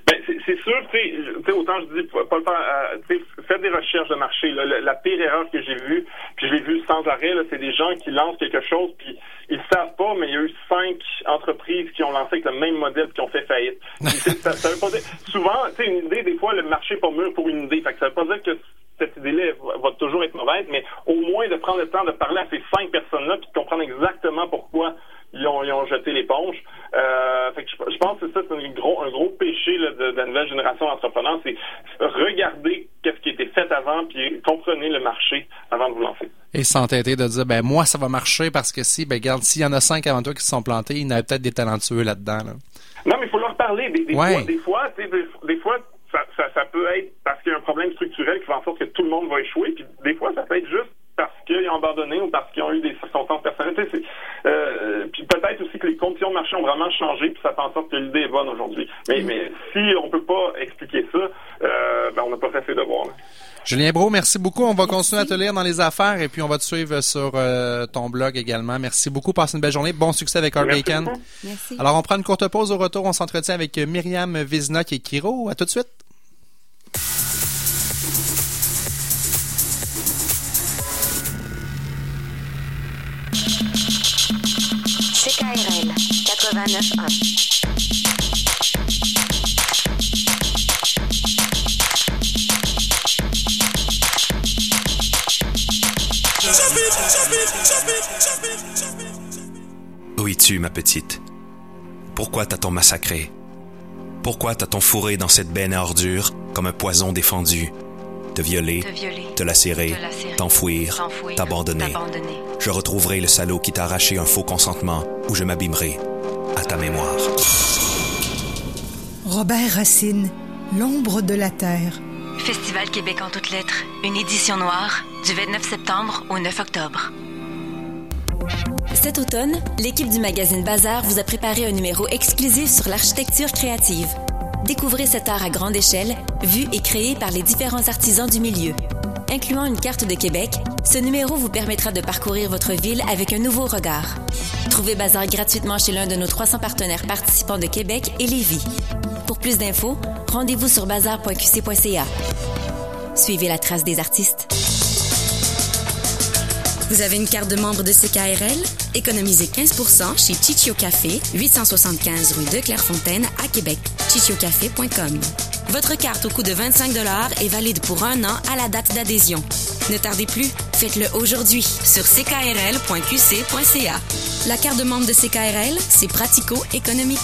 Ben, c'est sûr, tu sais, tu sais, autant je dis, pas le faire, euh, sais, faites des recherches de marché. là. La, la pire erreur que j'ai vue, puis je l'ai vue sans arrêt, c'est des gens qui lancent quelque chose, puis ils savent pas, mais il y a eu cinq entreprises qui ont lancé avec le même modèle qui ont fait faillite. [LAUGHS] Ça, ça veut pas dire, souvent, tu sais, une idée, des fois, le marché n'est pas mûr pour une idée. Fait que ça veut pas dire que cette idée-là va, va toujours être mauvaise, mais au moins de prendre le temps de parler à ces cinq personnes-là puis de comprendre exactement pourquoi ils ont, ils ont jeté l'éponge. Euh, fait que je, je pense que c'est ça, c'est un gros, un gros péché là, de, de la nouvelle génération d'entrepreneurs, c'est regarder qu'est-ce qui a été fait avant, puis comprenez le marché avant de vous lancer. Et s'entêter de dire, ben moi, ça va marcher parce que si, ben regarde, s'il y en a cinq avant toi qui se sont plantés, il y en a peut-être des talentueux là-dedans. Là. Non, mais il faut leur parler. Des, des Ouais. fois, des fois, des, des fois ça, ça, ça peut être parce qu'il y a un problème structurel qui fait en sorte que tout le monde va échouer, puis des fois, ça peut être juste parce qu'ils ont abandonné ou parce qu'ils ont eu des circonstances personnelles. Tu sais, c'est- euh, puis peut-être aussi que les conditions de marché ont vraiment changé, puis ça fait en sorte que l'idée est bonne aujourd'hui. Mais, mais si on peut pas expliquer ça, euh, ben on n'a pas fait ses devoirs. là. Julien Bro, merci beaucoup. On va continuer à te lire dans les affaires et puis on va te suivre sur euh, ton blog également. Merci beaucoup. Passe une belle journée. Bon succès avec Art Merci Bacon. Merci. Alors, on prend une courte pause. Au retour, on s'entretient avec Myriam Vizna qui est Kiro. À tout de suite. Où es-tu, ma petite? Pourquoi t'as-t-on massacré? Pourquoi t'as-t-on fourré dans cette benne à ordures comme un poison défendu? Te violer, Te violer, te lacérer, te lacérer, t'enfouir, t'abandonner. Je retrouverai le salaud qui t'a arraché un faux consentement ou je m'abîmerai ta mémoire. Robert Racine, L'ombre de la terre. Festival Québec en toutes lettres, une édition noire du 29 septembre au 9 octobre. Cet automne, l'équipe du magazine Bazar vous a préparé un numéro exclusif sur l'architecture créative. Découvrez cet art à grande échelle, vu et créé par les différents artisans du milieu. Incluant une carte de Québec, ce numéro vous permettra de parcourir votre ville avec un nouveau regard. Trouvez Bazar gratuitement chez l'un de nos 300 partenaires participants de Québec et Lévis. Pour plus d'infos, rendez-vous sur bazar.qc.ca. Suivez la trace des artistes. Vous avez une carte de membre de CKRL? Économisez 15% chez Chichio Café, 875 rue de Clairefontaine à Québec. chichiocafé.com. Votre carte au coût de 25 est valide pour un an à la date d'adhésion. Ne tardez plus, faites-le aujourd'hui sur ckrl.qc.ca. La carte de membre de CKRL, c'est pratico-économique.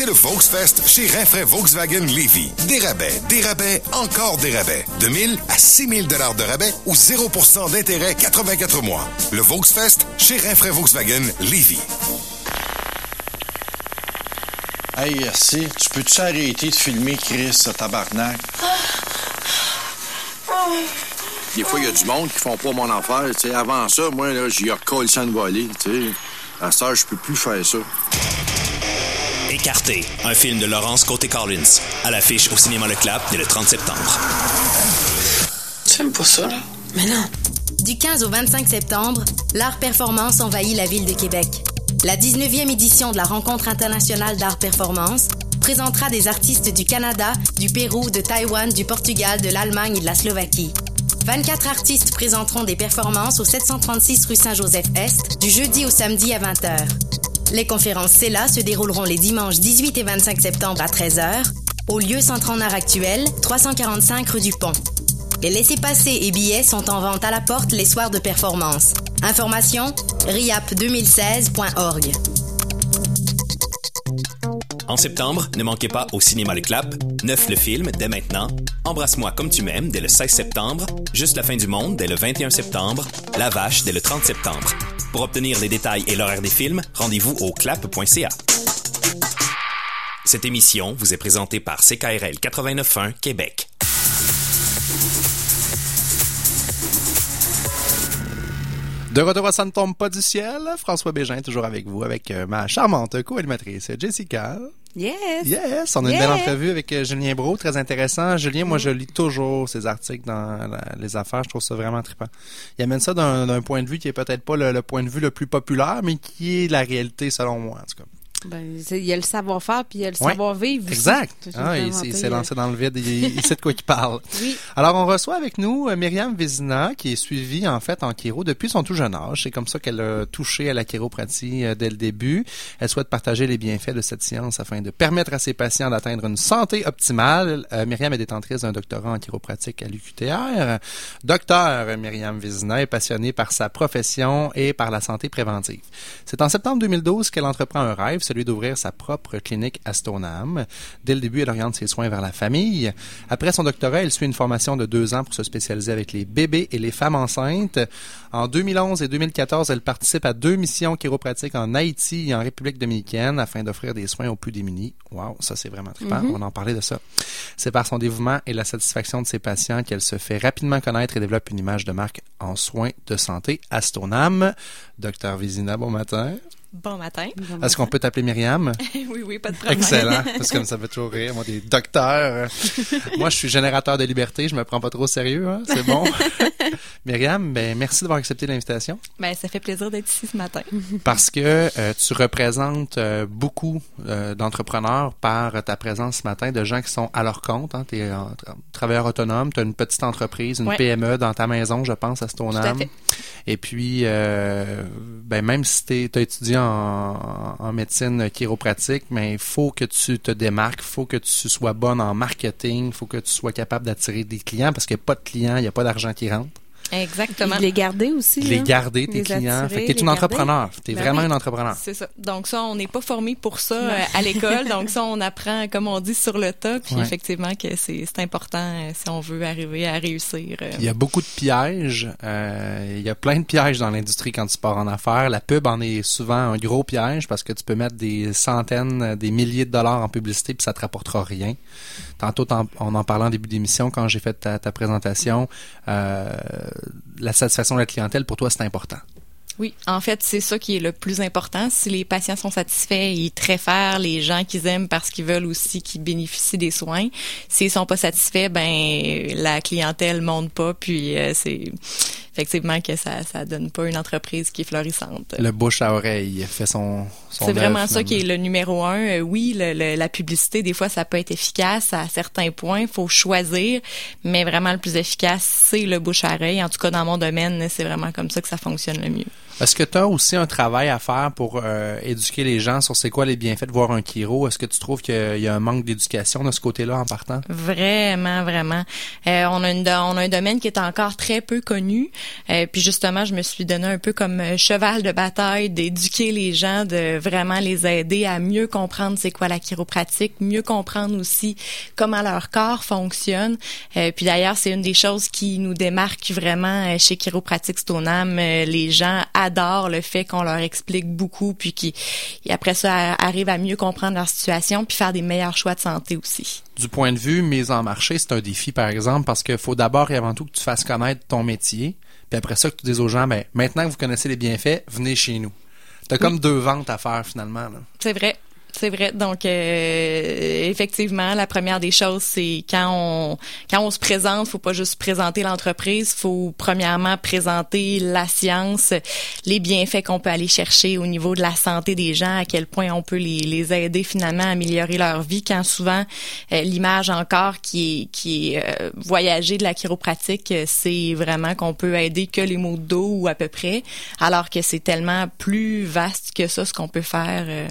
C'est le Volksfest chez Rinfraie Volkswagen Levy. Des rabais, des rabais, encore des rabais. De 1000 à 6000 dollars de rabais ou 0% d'intérêt 84 mois. Le Volksfest chez Rinfraie Volkswagen Levy. Hey, si, tu peux-tu arrêter de filmer Chris, ce tabarnak? Des fois, il y a du monde qui font pas mon affaire. tu sais. Avant ça, moi, là, j'y recolle sans voler. tu sais. À ça, je peux plus faire ça. Écarté, un film de Laurence Côté-Collins, à l'affiche au cinéma Le Clap dès le 30 septembre. J'aime pas ça, là? Mais non. Du 15 au 25 septembre, l'art performance envahit la ville de Québec. La 19e édition de la Rencontre internationale d'art performance présentera des artistes du Canada, du Pérou, de Taïwan, du Portugal, de l'Allemagne et de la Slovaquie. 24 artistes présenteront des performances au 736 rue Saint-Joseph-Est du jeudi au samedi à 20h. Les conférences CELA se dérouleront les dimanches 18 et 25 septembre à 13h au lieu Centre en art actuel, 345 rue du Pont. Les laissés-passer et billets sont en vente à la porte les soirs de performance. Information riap2016.org. En septembre, ne manquez pas au cinéma Le Clap, Neuf le film dès maintenant, Embrasse-moi comme tu m'aimes dès le 16 septembre, Juste la fin du monde dès le 21 septembre, La Vache dès le 30 septembre. Pour obtenir les détails et l'horaire des films, rendez-vous au clap.ca. Cette émission vous est présentée par CKRL 89.1 Québec. De retour à Ça ne tombe pas du ciel, François Bégin toujours avec vous, avec euh, ma charmante co-animatrice Jessica. Yes! Yes! On a une belle entrevue avec euh, Julien Bro, très intéressant. Julien, moi, je lis toujours ses articles dans la- les affaires. Je trouve ça vraiment trippant. Il amène ça d'un d'un point de vue qui est peut-être pas le, le point de vue le plus populaire, mais qui est la réalité selon moi, en tout cas. Ben, il y a le savoir-faire puis il y a le Ouais. savoir-vivre. Exact. Ah, il s'est- euh, lancé dans le vide. Il, il sait de quoi il parle. [LAUGHS] Oui. Alors, on reçoit avec nous euh, Myriam Vézina, qui est suivie, en fait, en chiro depuis son tout jeune âge. C'est comme ça qu'elle a touché à la chiropratie euh, dès le début. Elle souhaite partager les bienfaits de cette science afin de permettre à ses patients d'atteindre une santé optimale. Euh, Myriam est détentrice d'un doctorat en chiropratique à l'UQTR. Docteur Myriam Vézina est passionnée par sa profession et par la santé préventive. C'est en septembre 2012 qu'elle entreprend un rêve, celui d'ouvrir sa propre clinique à Stoneham. Dès le début, elle oriente ses soins vers la famille. Après son doctorat, elle suit une formation de deux ans pour se spécialiser avec les bébés et les femmes enceintes. En 2011 et 2014, elle participe à deux missions chiropratiques en Haïti et en République dominicaine afin d'offrir des soins aux plus démunis. Wow, ça c'est vraiment trippant. Mhm. On en parler de ça. C'est par son dévouement et la satisfaction de ses patients qu'elle se fait rapidement connaître et développe une image de marque en soins de santé à Stoneham. Docteur Vizina, bon matin. Bon matin. Est-ce qu'on peut t'appeler Myriam? [LAUGHS] oui, oui, pas de problème. Excellent. [LAUGHS] Parce que comme ça fait toujours rire. Moi, des docteurs. Moi, je suis générateur de liberté. Je me prends pas trop au sérieux. Hein? C'est bon. [LAUGHS] Myriam, ben, merci d'avoir accepté l'invitation. Ben, ça fait plaisir d'être ici ce matin. Parce que euh, tu représentes euh, beaucoup euh, d'entrepreneurs par ta présence ce matin, de gens qui sont à leur compte. Hein? Tu es travailleur autonome, tu as une petite entreprise, une Ouais. PME dans ta maison, je pense, à Stoneham. Tout à fait. Et puis, euh, ben, même si tu as étudié en, médecine chiropratique, mais il faut que tu te démarques, il faut que tu sois bonne en marketing, il faut que tu sois capable d'attirer des clients parce qu'il n'y a pas de clients, il n'y a pas d'argent qui rentre. Exactement. Les garder aussi. Les là. garder, tes Les clients. attirer, fait que tu es les une entrepreneur. Tu es Ben vraiment oui. une entrepreneur. C'est ça. Donc ça, on n'est pas formé pour ça euh, à l'école. Donc ça, on apprend, comme on dit, sur le tas. Puis Ouais. effectivement que c'est c'est important euh, si on veut arriver à réussir. euh. Il y a beaucoup de pièges. Euh, il y a plein de pièges dans l'industrie quand tu pars en affaires. La pub en est souvent un gros piège parce que tu peux mettre des centaines, des milliers de dollars en publicité puis ça te rapportera rien. Tantôt, t'en- on en parlait en début d'émission quand j'ai fait ta, ta présentation. euh, la satisfaction de la clientèle, pour toi, c'est important. Oui, en fait, c'est ça qui est le plus important. Si les patients sont satisfaits, ils préfèrent les gens qu'ils aiment parce qu'ils veulent aussi qu'ils bénéficient des soins. S'ils sont pas satisfaits, ben la clientèle monte pas, puis euh, c'est effectivement que ça ça donne pas une entreprise qui est florissante. Le bouche à oreille fait son, son C'est vraiment ça qui est le numéro un. Euh, oui, le- le- la publicité, des fois, ça peut être efficace à certains points. Il faut choisir, mais vraiment le plus efficace, c'est le bouche à oreille. En tout cas, dans mon domaine, c'est vraiment comme ça que ça fonctionne le mieux. Est-ce que tu as aussi un travail à faire pour euh, éduquer les gens sur c'est quoi les bienfaits de voir un chiro? Est-ce que tu trouves qu'il y a un manque d'éducation de ce côté-là en partant? Vraiment, vraiment. Euh, on, a un domaine qui est encore très peu connu. Euh, puis justement, je me suis donné un peu comme cheval de bataille d'éduquer les gens, de vraiment les aider à mieux comprendre c'est quoi la chiropratique, mieux comprendre aussi comment leur corps fonctionne. puis d'ailleurs, c'est une des choses qui nous démarque vraiment chez Chiropratique Stonam. les gens le fait qu'on leur explique beaucoup, puis qui après ça arrivent à mieux comprendre leur situation, puis faire des meilleurs choix de santé aussi. Du point de vue mise en marché, c'est un défi par exemple parce qu'il faut d'abord et avant tout que tu fasses connaître ton métier, puis après ça que tu dises aux gens, ben maintenant que vous connaissez les bienfaits, venez chez nous. T'as comme deux ventes à faire finalement. C'est vrai. C'est vrai. Donc, euh, effectivement, la première des choses, c'est quand on quand on se présente, faut pas juste présenter l'entreprise, faut premièrement présenter la science, les bienfaits qu'on peut aller chercher au niveau de la santé des gens, à quel point on peut les, les aider finalement à améliorer leur vie. Quand souvent euh, l'image encore qui est qui euh, voyager de la chiropratique, c'est vraiment qu'on peut aider que les maux de dos ou à peu près, alors que c'est tellement plus vaste que ça ce qu'on peut faire.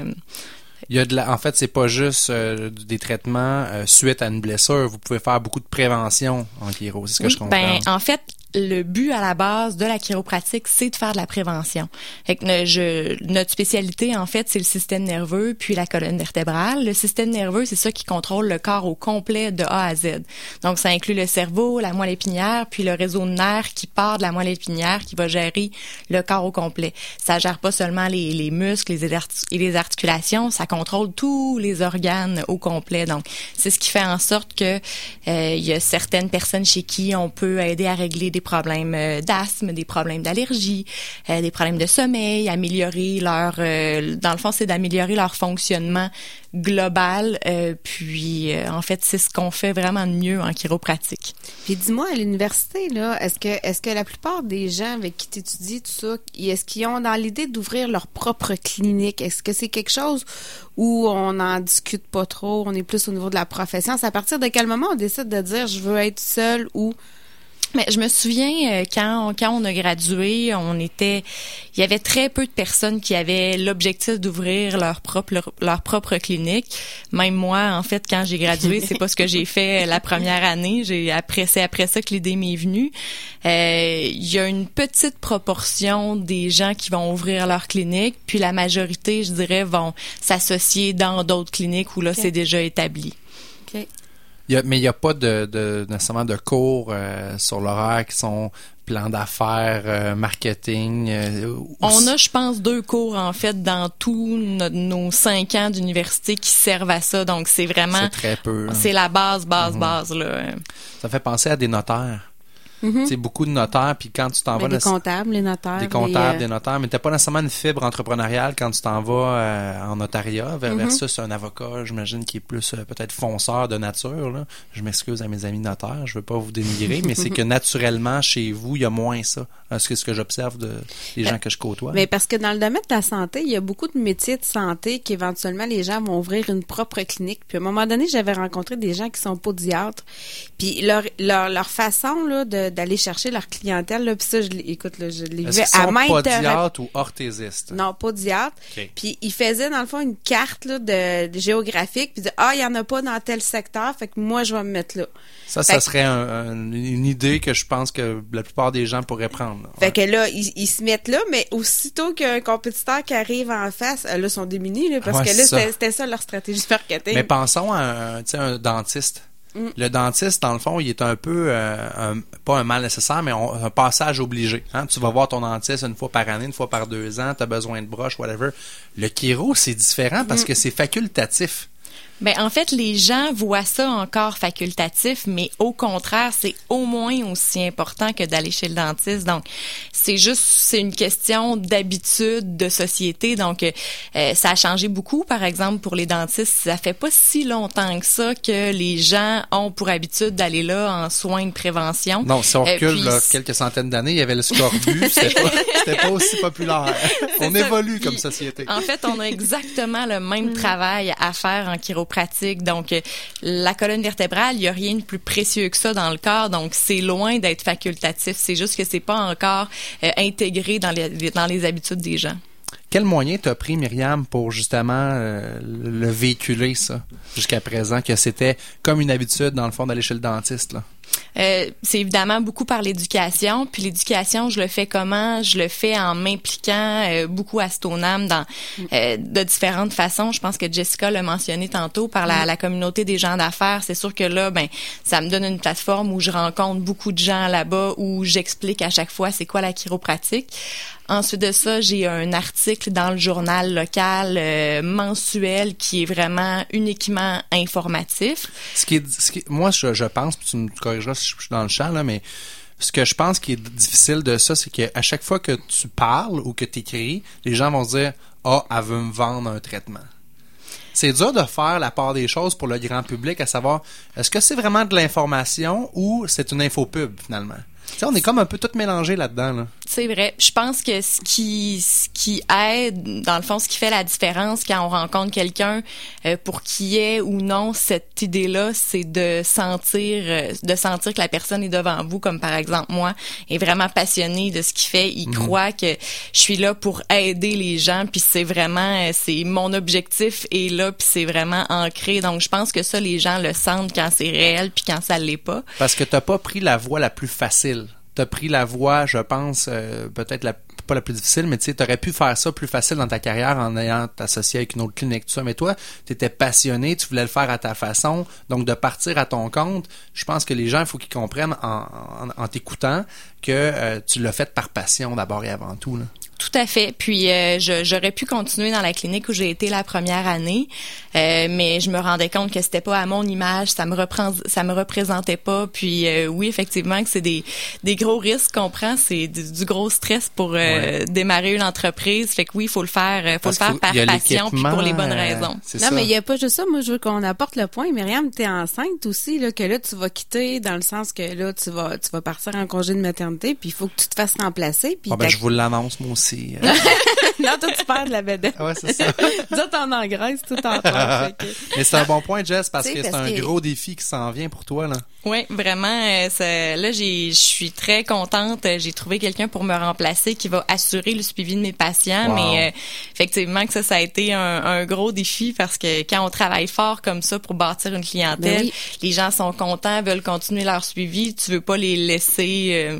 Il y a de la, en fait, c'est pas juste euh, des traitements euh, suite à une blessure. Vous pouvez faire beaucoup de prévention en chiro, c'est ce que je comprends. Ben, en fait, le but à la base de la chiropratique, c'est de faire de la prévention. Fait que je, notre spécialité, en fait, c'est le système nerveux puis la colonne vertébrale. Le système nerveux, c'est ça qui contrôle le corps au complet de A à Z. Donc, ça inclut le cerveau, la moelle épinière, puis le réseau de nerfs qui part de la moelle épinière qui va gérer le corps au complet. Ça gère pas seulement les, les muscles les et les articulations, ça contrôle tous les organes au complet. Donc, c'est ce qui fait en sorte que euh, il y a certaines personnes chez qui on peut aider à régler des des problèmes euh, d'asthme, des problèmes d'allergie, euh, des problèmes de sommeil, améliorer leur, euh, dans le fond, c'est d'améliorer leur fonctionnement global. puis, en fait, c'est ce qu'on fait vraiment de mieux en chiropratique. Puis, dis-moi, à l'université, là, est-ce que, est-ce que la plupart des gens avec qui tu étudies tout ça, est-ce qu'ils ont dans l'idée d'ouvrir leur propre clinique? Est-ce que c'est quelque chose où on n'en discute pas trop, on est plus au niveau de la profession? C'est à partir de quel moment on décide de dire je veux être seul ou mais je me souviens euh, quand quand on a gradué, on était il y avait très peu de personnes qui avaient l'objectif d'ouvrir leur propre leur, propre clinique. Même moi en fait quand j'ai gradué, c'est pas ce que j'ai fait la première année, j'ai après c'est après ça que l'idée m'est venue. Euh, il y a une petite proportion des gens qui vont ouvrir leur clinique, puis la majorité, je dirais vont s'associer dans d'autres cliniques où là c'est déjà établi mais il n'y a pas de, de, nécessairement de cours euh, sur l'horaire qui sont plan d'affaires, euh, marketing. Euh, On a, je pense, deux cours en fait dans tous nos cinq ans d'université qui servent à ça. Donc c'est vraiment. C'est très peu. Hein. C'est la base, base, mhm. base là. Ça fait penser à des notaires. C'est beaucoup de notaires, puis quand tu t'en vas... Des comptables, les notaires. Des comptables, euh, des notaires, mais t'as pas nécessairement une fibre entrepreneuriale quand tu t'en vas euh, en notariat mm-hmm. versus un avocat, j'imagine, qui est plus euh, peut-être fonceur de nature. Là. Je m'excuse à mes amis notaires, je veux pas vous dénigrer, mais c'est que [LAUGHS] naturellement, chez vous, il y a moins ça. C'est ce que j'observe de les gens que je côtoie. Mais parce que dans le domaine de la santé, il y a beaucoup de métiers de santé qu'éventuellement les gens vont ouvrir une propre clinique. Puis à un moment donné, j'avais rencontré des gens qui sont podiatres. Puis leur, leur, leur façon là, de d'aller chercher leur clientèle. Là, puis ça, je, écoute, là, je l'ai vu à maintes podiatre ou orthésiste? Non, podiatre. Puis ils faisaient, dans le fond, une carte là, de, géographique, puis ah, il y en a pas dans tel secteur, fait que moi, je vais me mettre là. Ça, ça serait une idée que je pense que la plupart des gens pourraient prendre. Fait que là, ils, se mettent là, mais aussitôt qu'un compétiteur qui arrive en face, là, ils sont démunis, là, parce que là, c'était ça leur stratégie marketing. Mais pensons à un, un dentiste. Mm. Le dentiste, dans le fond, il est un peu, euh, pas un mal nécessaire, mais un passage obligé. Hein. Tu vas voir ton dentiste une fois par année, une fois par deux ans, tu as besoin de broche, whatever. Le chiro, c'est différent parce mm. que c'est facultatif. Ben en fait, les gens voient ça encore facultatif, mais au contraire, c'est au moins aussi important que d'aller chez le dentiste. Donc, c'est juste c'est une question d'habitude de société. Donc, euh, ça a changé beaucoup. Par exemple, pour les dentistes, ça fait pas si longtemps que ça que les gens ont pour habitude d'aller là en soins de prévention. Non, si on euh, recule là, quelques centaines d'années, il y avait le scorbut, [LAUGHS] c'était pas, pas, aussi populaire. on évolue comme société. En fait, on a exactement le même mm. travail à faire en chiropratique Donc, euh, la colonne vertébrale, il y a rien de plus précieux que ça dans le corps. Donc, c'est loin d'être facultatif. C'est juste que c'est pas encore euh, intégré dans les, dans les habitudes des gens. Quel moyen t'as pris, Myriam, pour justement euh, le véhiculer, ça, jusqu'à présent, que c'était comme une habitude, dans le fond, d'aller chez le dentiste? Euh, c'est évidemment beaucoup par l'éducation. Puis l'éducation, je le fais comment? Je le fais en m'impliquant euh, beaucoup à Stoneham dans euh, de différentes façons. Je pense que Jessica l'a mentionné tantôt par la, la communauté des gens d'affaires. C'est sûr que là, ben, ça me donne une plateforme où je rencontre beaucoup de gens là-bas, où j'explique à chaque fois c'est quoi la chiropratique. Ensuite de ça, j'ai un article dans le journal local euh, mensuel qui est vraiment uniquement informatif. Ce qui est, ce qui, moi, je, je pense, puis tu me je suis dans le champ, mais ce que je pense qui est difficile de ça, c'est qu'à chaque fois que tu parles ou que tu écris, les gens vont se dire Ah, elle veut me vendre un traitement. C'est dur de faire la part des choses pour le grand public, à savoir est-ce que c'est vraiment de l'information ou c'est une infopub finalement? On est comme un peu tout mélangé là-dedans. Là. C'est vrai. Je pense que ce qui, ce qui aide, dans le fond, ce qui fait la différence quand on rencontre quelqu'un euh, pour qui est ou non cette idée-là, c'est de sentir, euh, de sentir que la personne est devant vous, comme par exemple moi, est vraiment passionné de ce qu'il fait. Il Mhm. croit que je suis là pour aider les gens, puis c'est vraiment, euh, c'est mon objectif est là, puis c'est vraiment ancré. Donc, je pense que ça, les gens le sentent quand c'est réel, puis quand ça l'est pas. Parce que t'as pas pris la voie la plus facile. T'as pris la voie, je pense, euh, peut-être pas la plus difficile, mais tu sais, t'aurais pu faire ça plus facile dans ta carrière en ayant t'associé avec une autre clinique, tout ça. Mais toi, t'étais passionné, tu voulais le faire à ta façon. Donc, de partir à ton compte, je pense que les gens, il faut qu'ils comprennent en, en, en t'écoutant que euh, tu l'as fait par passion d'abord et avant tout. Là. Tout à fait. Puis euh, j'aurais pu continuer dans la clinique où j'ai été la première année, euh, mais je me rendais compte que c'était pas à mon image, ça me reprend, ça me représentait pas. Puis euh, oui, effectivement, que c'est des des gros risques qu'on prend, c'est du, du gros stress pour euh, Ouais. démarrer une entreprise. Fait que oui, il faut le faire, euh, faut Parce le faire par y passion puis pour les bonnes euh, raisons. c'est Non, ça. mais il n'y a pas juste ça. Moi, je veux qu'on apporte le point. Myriam, tu es enceinte aussi, là, que là, tu vas quitter dans le sens que là, tu vas, tu vas partir en congé de maternité, puis il faut que tu te fasses remplacer. Puis Ah ben, je vous l'annonce, moi aussi. Euh, [LAUGHS] non, toi, tu perds de la vedette. Ouais, c'est ça. [LAUGHS] Nous autres, on engraisse tout en temps. [LAUGHS] mais c'est un bon point, Jess, parce que c'est un que- gros défi qui s'en vient pour toi. là. Oui, vraiment. euh, ça- là, j'ai, je suis très contente. Euh, J'ai trouvé quelqu'un pour me remplacer qui va assurer le suivi de mes patients. Wow. Mais euh, effectivement, que ça, ça a été un, un gros défi parce que quand on travaille fort comme ça pour bâtir une clientèle, Ben oui. les gens sont contents, veulent continuer leur suivi. Tu veux pas les laisser, euh,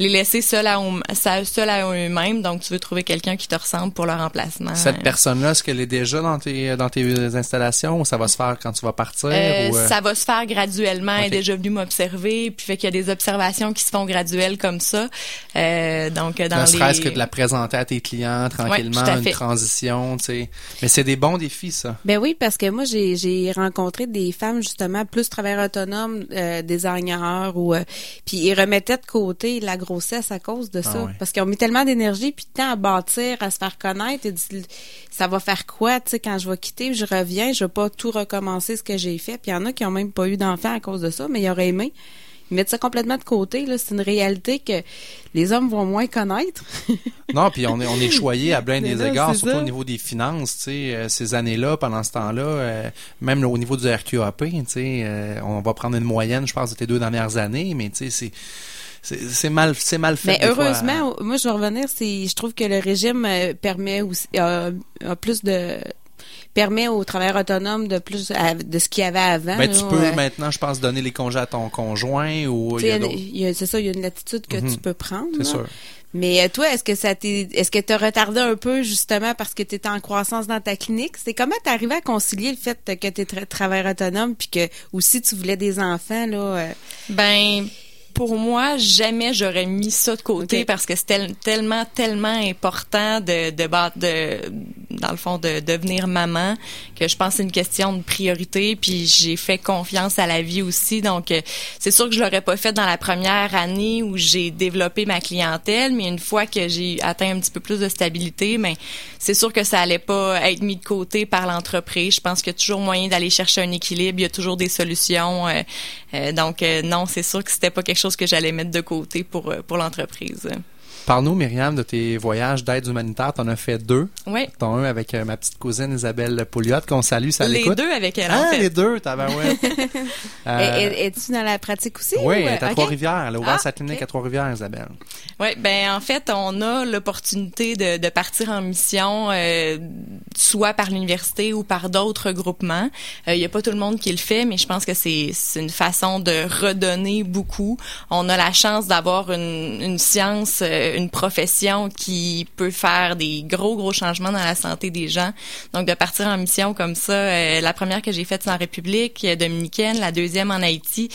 les laisser seuls à, eux- ça- seuls à eux-mêmes. Donc, tu veux trouver quelqu'un qui te ressemble pour le remplacement. Cette personne-là, est-ce qu'elle est déjà dans tes, dans tes installations ou ça va se faire quand tu vas partir? Euh, ou, euh, Ça va se faire graduellement. Elle est Ok. déjà venue m'observer, puis fait qu'il y a des observations qui se font graduelles comme ça. Euh, donc dans ne les... serait-ce que de la présenter à tes clients tranquillement, une transition, tu sais. Mais c'est des bons défis, ça. Ben oui, parce que moi, j'ai, j'ai rencontré des femmes, justement, plus travailleurs autonomes, euh, designers, ou euh, puis ils remettaient de côté la grossesse à cause de ça. Ah ouais. Parce qu'ils ont mis tellement d'énergie puis de temps à bâtir, à se faire connaître, et dit, ça va faire quoi, tu sais, quand je vais quitter, je reviens, je vais pas tout recommencer ce que j'ai fait. Puis il y en a qui ont même pas eu d'enfants à cause de ça, mais ils auraient aimé. Ils mettent ça complètement de côté. C'est une réalité que les hommes vont moins connaître. [LAUGHS] Non, puis on est, on est choyé à plein Mais des là, égards, surtout ça. au niveau des finances, euh, ces années-là, pendant ce temps-là, euh, même là, au niveau du RQAP, euh, on va prendre une moyenne, je pense, de tes deux dernières années, mais c'est c'est mal c'est mal fait. Mais des fois. heureusement, moi je vais revenir, c'est je trouve que le régime permet aussi a, a plus de permet aux travailleurs autonomes de plus à- de ce qu'il y avait avant. Ben, tu peux euh, maintenant, je pense, donner les congés à ton conjoint ou tu il y sais, a il y a- d'autres- il y a- c'est ça, il y a une latitude que Mhm. tu peux prendre. C'est sûr. Mais euh, toi, est-ce que ça t'est est-ce que tu as retardé un peu justement parce que tu étais en croissance dans ta clinique? C'est comment tu arrivé à concilier le fait que tu es travailleur autonome puis que aussi tu voulais des enfants là euh, Ben pour moi, jamais j'aurais mis ça de côté parce que c'est tel- tellement, tellement important de, de, de, dans le fond, de devenir maman que je pense que c'est une question de priorité. Puis j'ai fait confiance à la vie aussi. Donc, euh, c'est sûr que je l'aurais pas fait dans la première année où j'ai développé ma clientèle, mais une fois que j'ai atteint un petit peu plus de stabilité, mais c'est sûr que ça allait pas être mis de côté par l'entreprise. Je pense qu'il y a toujours moyen d'aller chercher un équilibre. Il y a toujours des solutions. euh, donc, euh, non, c'est sûr que c'était pas quelque chose que j'allais mettre de côté pour, euh, pour l'entreprise. Parle-nous, Myriam, de tes voyages d'aide humanitaire. T'en as fait deux. Oui. T'en as un avec euh, ma petite cousine Isabelle Pouliot, qu'on salue, ça Les l'écoute. deux avec elle, Ah, en fait. les deux, tabarouette. [LAUGHS] Euh, Et- et- Es-tu dans la pratique aussi? oui, ou, elle est à. Trois-Rivières. Elle a ouvert Ah, sa clinique à Trois-Rivières, Isabelle. Oui, ben en fait, on a l'opportunité de, de partir en mission, euh, soit par l'université ou par d'autres groupements. Il n'y a pas tout le monde qui le fait, mais je pense que c'est c'est une façon de redonner beaucoup. On a la chance d'avoir une, une science, euh, une profession qui peut faire des gros gros changements dans la santé des gens. Donc de partir en mission comme ça, euh, la première que j'ai faite c'est en République euh, dominicaine, la deuxième en Haïti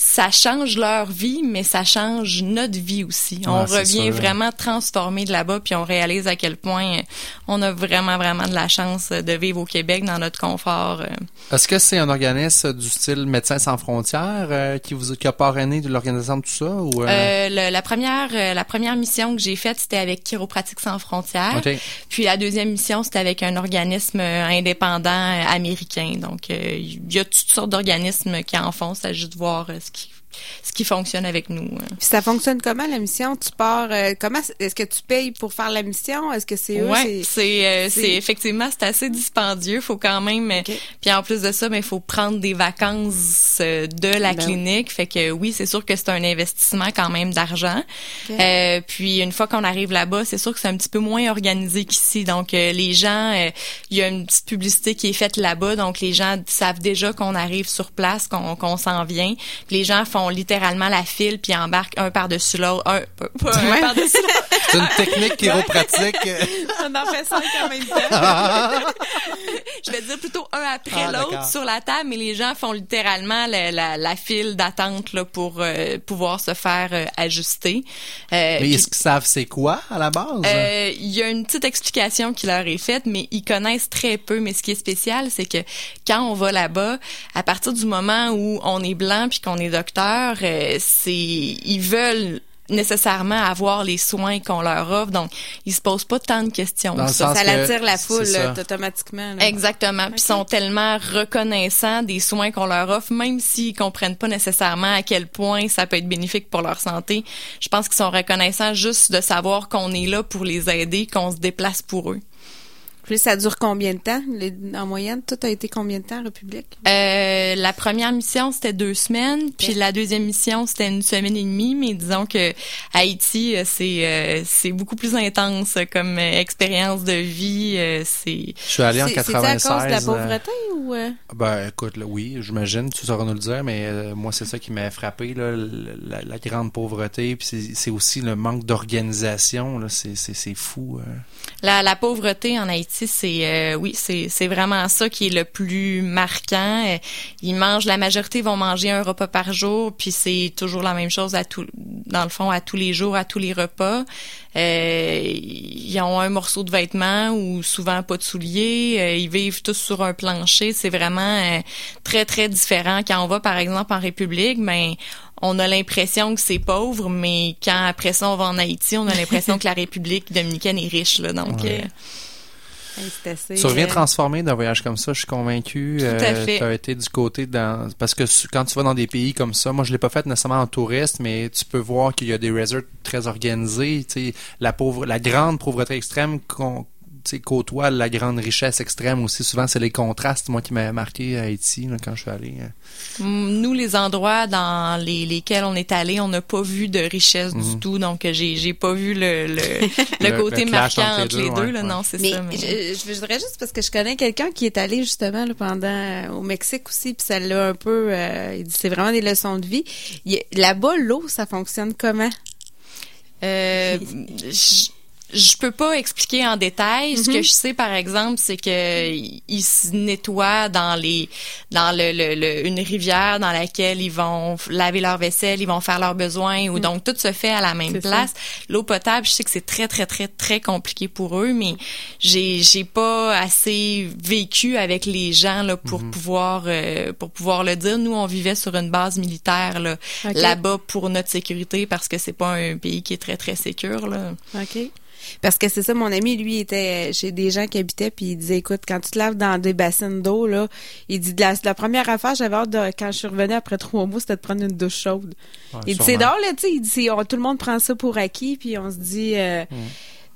ça change leur vie, mais ça change notre vie aussi. on revient vraiment transformé de là-bas, puis on réalise à quel point euh, on a vraiment, vraiment de la chance de vivre au Québec dans notre confort. euh. Est-ce que c'est un organisme du style Médecins sans frontières euh, qui vous qui a parrainé de l'organisation de tout ça ou euh, Euh, le- la première, euh, la première mission que j'ai faite, c'était avec Chiropratique sans frontières. Puis la deuxième mission, c'était avec un organisme euh, indépendant euh, américain. Donc, euh, il y a toutes sortes d'organismes qui en font. C'est juste de voir euh, ce qui, fonctionne avec nous. euh. Puis ça fonctionne comment la mission? Tu pars euh, comment est-ce que tu payes pour faire la mission? Est-ce que c'est eux? Ouais, c'est euh, c'est- effectivement c'est assez dispendieux. Faut quand même. euh, Puis en plus de ça, mais il faut prendre des vacances euh, de la Ben clinique. Fait que oui, c'est sûr que c'est un investissement quand même d'argent. Ok. Euh, puis une fois qu'on arrive là-bas, c'est sûr que c'est un petit peu moins organisé qu'ici. Donc euh, les gens, euh, il y a une petite publicité qui est faite là-bas. Donc les gens savent déjà qu'on arrive sur place, qu'on qu'on s'en vient. Puis les gens font littéralement la file puis embarquent un par-dessus l'autre, un, pas- un Ouais. par-dessus l'autre. [LAUGHS] c'est une technique chiropratique [LAUGHS] On en fait cinq en même temps. [LAUGHS] je vais dire plutôt un après Ah, l'autre sur la table, mais les gens font littéralement la, la, la file d'attente là pour euh, pouvoir se faire euh, ajuster. Euh, Mais est-ce qu'ils savent c'est quoi à la base? Euh, Il y a une petite explication qui leur est faite, mais ils connaissent très peu. Mais ce qui est spécial, c'est que quand on va là-bas, à partir du moment où on est blanc puis qu'on est docteur, euh, c'est ils veulent nécessairement avoir les soins qu'on leur offre, donc ils se posent pas tant de questions. Dans ça. Ça que- l'attire la foule là, automatiquement. là. Exactement. Puis ils sont tellement reconnaissants des soins qu'on leur offre, même s'ils comprennent pas nécessairement à quel point ça peut être bénéfique pour leur santé. Je pense qu'ils sont reconnaissants juste de savoir qu'on est là pour les aider, qu'on se déplace pour eux. Puis ça dure combien de temps? Les- en moyenne, tout a été combien de temps, République? Euh, la première mission c'était deux semaines, puis la deuxième mission c'était une semaine et demie. Mais disons que Haïti euh, c'est euh, c'est beaucoup plus intense comme euh, expérience de vie. euh, c'est Je suis allé en C'est- C'est-tu 96. à cause de la pauvreté ou... Ben, écoute, là, oui, j'imagine, tu sauras nous le dire, mais euh, moi, c'est ça qui m'a frappé, là, la, la grande pauvreté, puis c'est- c'est aussi le manque d'organisation, là, c'est c'est- c'est fou. La, la pauvreté en Haïti, c'est euh, oui, c'est c'est vraiment ça qui est le plus marquant. Euh, Ils mangent, la majorité vont manger un repas par jour, puis c'est toujours la même chose à tout, dans le fond, à tous les jours, à tous les repas. Euh, ils ont un morceau de vêtement ou souvent pas de souliers. Euh, ils vivent tous sur un plancher. C'est vraiment euh, très très différent. Quand on va par exemple en République, ben on a l'impression que c'est pauvre, mais quand après ça on va en Haïti, on a l'impression que la [LAUGHS] République dominicaine est riche. Là, donc, Ouais. Euh, assez, Tu reviens euh, transformé d'un voyage comme ça, je suis convaincu. Tout à fait. Tu as été du côté dans parce que quand tu vas dans des pays comme ça, moi je l'ai pas fait nécessairement en touriste, mais tu peux voir qu'il y a des resorts très organisés. Tu sais, la pauvre, la grande pauvreté extrême qu'on côtoie la grande richesse extrême aussi. Souvent, c'est les contrastes, moi, qui m'a marqué à Haïti là, quand je suis allé. hein. Nous, les endroits dans les, lesquels on est allé, on n'a pas vu de richesse du Mhm. tout. Donc, j'ai j'ai pas vu le, le, [LAUGHS] le Le- côté le marquant entre entre les deux, deux. ouais, là, ouais. Non, c'est Mais, ça. Mais... je, je voudrais juste parce que je connais quelqu'un qui est allé justement là, pendant au Mexique aussi, puis ça l'a un peu. euh, il dit c'est vraiment des leçons de vie. Là-bas, l'eau, ça fonctionne comment? Euh, [LAUGHS] je, je peux pas expliquer en détail. Ce Mhm. que je sais, par exemple, c'est que ils se nettoient dans les, dans le, le- le- une rivière dans laquelle ils vont laver leur vaisselle, ils vont faire leurs besoins. Ou Mhm. donc tout se fait à la même C'est place. L'eau potable, je sais que c'est très très très très compliqué pour eux, mais j'ai j'ai pas assez vécu avec les gens là pour Mhm. pouvoir euh, pour pouvoir le dire. Nous, on vivait sur une base militaire là, là-bas pour notre sécurité parce que c'est pas un pays qui est très très sécure là. OK. Parce que c'est ça, mon ami, lui, était chez des gens qui habitaient, puis il disait, écoute, quand tu te laves dans des bassins d'eau, là, il dit, la, la première affaire, j'avais hâte de, quand je suis revenue après trois mois, c'était de prendre une douche chaude. Ouais, il dit, c'est drôle, là, tu sais, il dit, on- tout le monde prend ça pour acquis, puis on se dit, euh,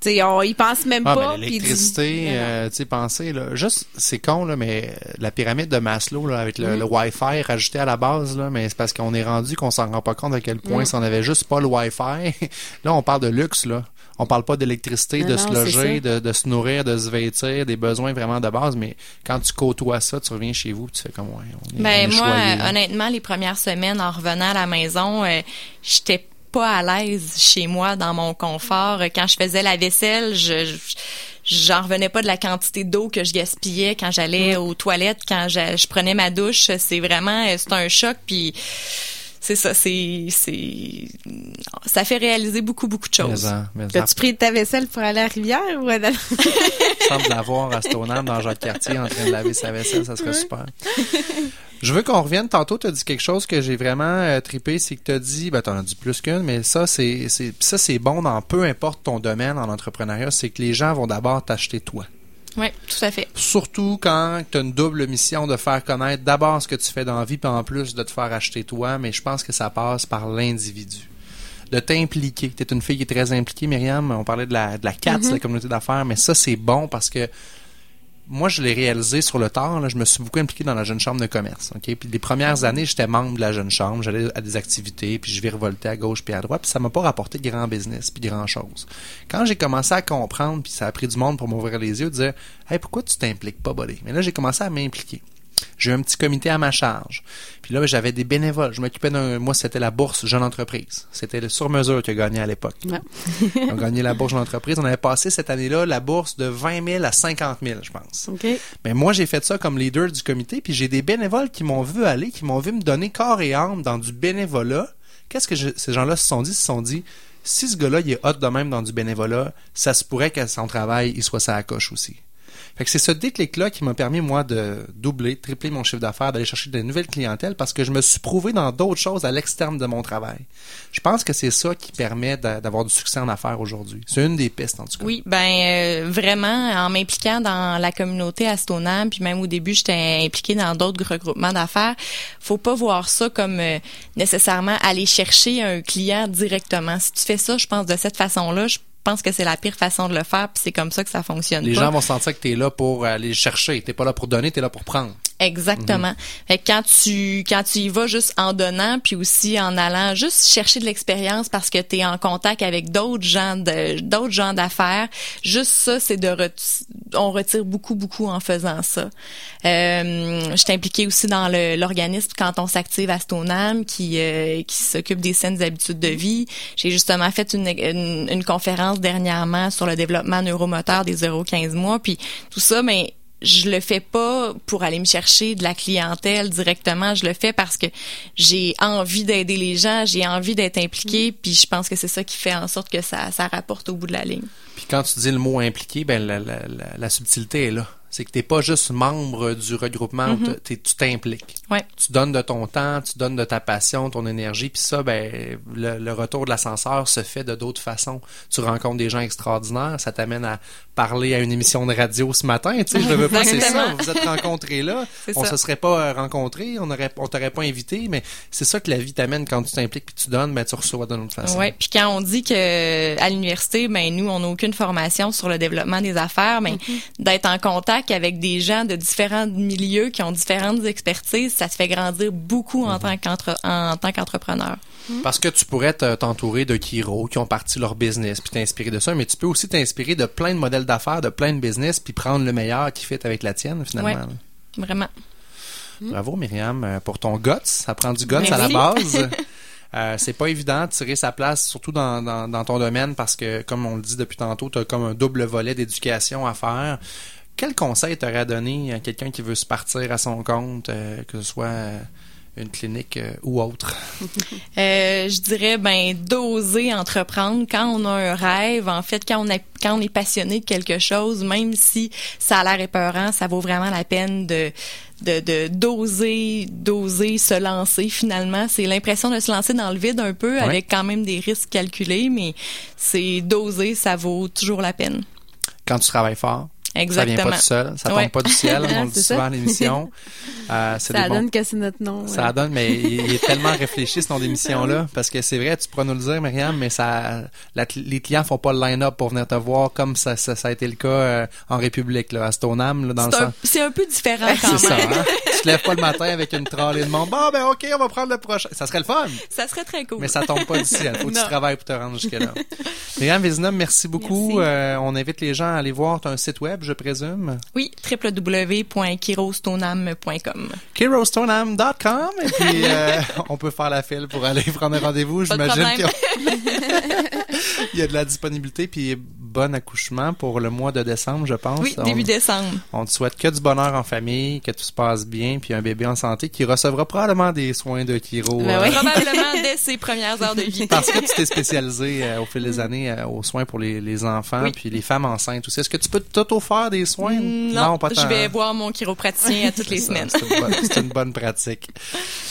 tu sais, on, ils pensent même Ah, pas. l'électricité, Mais non. euh, tu sais, pensez, là, juste, c'est con, là, mais la pyramide de Maslow, là, avec le, Mm. le Wi-Fi rajouté à la base, là, mais c'est parce qu'on est rendu qu'on s'en rend pas compte à quel point Mm. si on avait juste pas le Wi-Fi, [LAUGHS] là, on parle de luxe, là. On parle pas d'électricité, de non, se loger, de, de se nourrir, de se vêtir, des besoins vraiment de base, mais quand tu côtoies ça, tu reviens chez vous, tu fais comme, ouais, on est, Ben on est moi, choyé, honnêtement, les premières semaines en revenant à la maison, euh, j'étais pas à l'aise chez moi dans mon confort. Quand je faisais la vaisselle, je, je j'en revenais pas de la quantité d'eau que je gaspillais quand j'allais aux toilettes, quand je, je prenais ma douche. C'est vraiment, euh, c'est un choc. Puis c'est ça, c'est, c'est, ça fait réaliser beaucoup beaucoup de choses. Mais en- mais en- T'as-tu pris ta vaisselle pour aller à la rivière ou à la- [LAUGHS] semble l'avoir à Stoneham dans Jacques Cartier en train de laver sa vaisselle, ça serait super. Je veux qu'on revienne. Tantôt, tu as dit quelque chose que j'ai vraiment euh, trippé, c'est que tu as dit, ben, tu en as dit plus qu'une, mais ça, c'est, c'est, ça, c'est bon dans peu importe ton domaine en entrepreneuriat, c'est que les gens vont d'abord t'acheter toi. Oui, tout à fait. Surtout quand tu as une double mission de faire connaître d'abord ce que tu fais dans la vie, puis en plus de te faire acheter toi, mais je pense que ça passe par l'individu. De t'impliquer. Tu es une fille qui est très impliquée, Myriam. On parlait de la, de la CATS, Mhm. la communauté d'affaires, mais ça, c'est bon parce que moi, je l'ai réalisé sur le tard. Là, je me suis beaucoup impliqué dans la jeune chambre de commerce. ok? Puis les premières années, j'étais membre de la jeune chambre. J'allais à des activités, puis je virevoltais à gauche puis à droite. Puis ça m'a pas rapporté grand business puis grand chose. Quand j'ai commencé à comprendre, puis ça a pris du monde pour m'ouvrir les yeux, de dire Hey, pourquoi tu t'impliques pas, buddy? Mais là, j'ai commencé à m'impliquer. J'ai eu un petit comité à ma charge. Puis là, j'avais des bénévoles. Je m'occupais d'un. Moi, c'était la bourse Jeune Entreprise. C'était le sur-mesure qui a gagné à l'époque. [LAUGHS] On a gagné la bourse Jeune Entreprise. On avait passé cette année-là la bourse de 20 000 à 50 000, je pense. Mais moi, j'ai fait ça comme leader du comité, puis j'ai des bénévoles qui m'ont vu aller, qui m'ont vu me donner corps et âme dans du bénévolat. Qu'est-ce que je- ces gens-là se sont dit? Ils se sont dit, si ce gars-là, il est hot de même dans du bénévolat, ça se pourrait qu'à son travail, il soit ça à coche aussi. Fait que c'est ce déclic-là qui m'a permis, moi, de doubler, tripler mon chiffre d'affaires, d'aller chercher de nouvelles clientèles parce que je me suis prouvé dans d'autres choses à l'externe de mon travail. Je pense que c'est ça qui permet d'a- d'avoir du succès en affaires aujourd'hui. C'est une des pistes, en tout cas. Oui, ben euh, vraiment en m'impliquant dans la communauté à Stoneham, puis même au début j'étais impliquée dans d'autres regroupements d'affaires. Faut pas voir ça comme euh, nécessairement aller chercher un client directement. Si tu fais ça, je pense de cette façon-là, pense que c'est la pire façon de le faire, puis c'est comme ça que ça fonctionne. Les pas. gens vont sentir que tu es là pour aller chercher. T'es pas là pour donner, tu es là pour prendre. Exactement. Fait que quand tu quand tu y vas juste en donnant puis aussi en allant juste chercher de l'expérience parce que tu es en contact avec d'autres gens de d'autres gens d'affaires, juste ça c'est de on retire beaucoup beaucoup en faisant ça. Euh, je suis impliquée aussi dans l'organisme quand on s'active à Stoneham qui euh, qui s'occupe des saines habitudes de vie. J'ai justement fait une, une une conférence dernièrement sur le développement neuromoteur des 0-15 mois puis tout ça mais je le fais pas pour aller me chercher de la clientèle directement. Je le fais parce que j'ai envie d'aider les gens, j'ai envie d'être impliquée, puis je pense que c'est ça qui fait en sorte que ça, ça rapporte au bout de la ligne. Puis quand tu dis le mot impliqué, ben la, la, la, la subtilité est là. C'est que t'es pas juste membre du regroupement, où Mhm. t'es- tu t'impliques. Ouais. Tu donnes de ton temps, tu donnes de ta passion, ton énergie, puis ça, ben le, le retour de l'ascenseur se fait de d'autres façons. Tu rencontres des gens extraordinaires, ça t'amène à parler à une émission de radio ce matin, tu sais, je le veux pas, c'est ça. Vous êtes rencontrés là, on ça. se serait pas euh, rencontrés, on aurait, on t'aurait pas invité, mais c'est ça que la vie t'amène quand tu t'impliques puis tu donnes, ben tu reçois d'une autre façon. Ouais, puis quand on dit que à l'université, ben nous on n'a aucune formation sur le développement des affaires, mais d'être en contact avec des gens de différents milieux qui ont différentes expertises, ça te fait grandir beaucoup en tant en tant qu'entrepreneur. Parce que tu pourrais te- t'entourer de Kiro qui ont parti leur business puis t'inspirer de ça, mais tu peux aussi t'inspirer de plein de modèles d'affaires, de plein de business puis prendre le meilleur qui fit avec la tienne finalement. Ouais. Vraiment. Bravo Myriam euh, pour ton guts. Ça prend du guts à la base. [LAUGHS] Euh, c'est pas évident de tirer sa place, surtout dans, dans, dans ton domaine, parce que, comme on le dit depuis tantôt, tu as comme un double volet d'éducation à faire. Quel conseil t'aurais à donner à quelqu'un qui veut se partir à son compte, euh, que ce soit euh, une clinique euh, ou autre? [LAUGHS] Euh, je dirais ben d'oser entreprendre quand on a un rêve. En fait, quand on a, quand on est passionné de quelque chose, même si ça a l'air épeurant, ça vaut vraiment la peine de de de- d'oser d'oser se lancer finalement c'est l'impression de se lancer dans le vide un peu Ouais. avec quand même des risques calculés mais c'est d'oser ça vaut toujours la peine Quand tu travailles fort, ça vient Exactement. pas tout seul, ça Ouais. tombe pas du ciel, on [LAUGHS] le dit souvent à l'émission. [LAUGHS] Euh, Ça bons- donne que c'est notre nom. Ça ouais. donne, mais il, est tellement réfléchi ce nom d'émission-là, [LAUGHS] parce que c'est vrai, tu pourras nous le dire, Myriam, mais ça, la- les clients font pas le line-up pour venir te voir comme ça, ça, ça a été le cas euh, en République, là, à Stoneham, là, dans le c'est un, sens. c'est un peu différent quand C'est même ça, hein? Tu te lèves pas le matin avec une trolley de monde. Bon, ben, OK, on va prendre le prochain. Ça serait le fun. ça serait très cool Mais ça tombe pas du ciel. Faut que tu travailles pour te rendre jusque-là. Myriam Vézina, merci beaucoup. Merci. Euh, on invite les gens à aller voir ton site web, je présume? oui www.kirostonam.com KiroStoneham.com et puis euh, [LAUGHS] on peut faire la file pour aller [LAUGHS] prendre un rendez-vous. J'imagine qu'il [LAUGHS] y a de la disponibilité puis bon accouchement pour le mois de décembre, je pense. oui On- début décembre On te souhaite que du bonheur en famille, que tout se passe bien, puis un bébé en santé qui recevra probablement des soins de Kiro. Ben euh, oui. probablement [LAUGHS] dès ses premières heures de vie Parce que tu t'es spécialisé euh, au fil des années euh, aux soins pour les, les enfants Oui. puis les femmes enceintes aussi. Est-ce que tu peux t'auto-faire des soins? non, pas tant. je vais voir mon chiropraticien à toutes [LAUGHS] les ça, semaines C'est une, bonne- c'est une bonne pratique.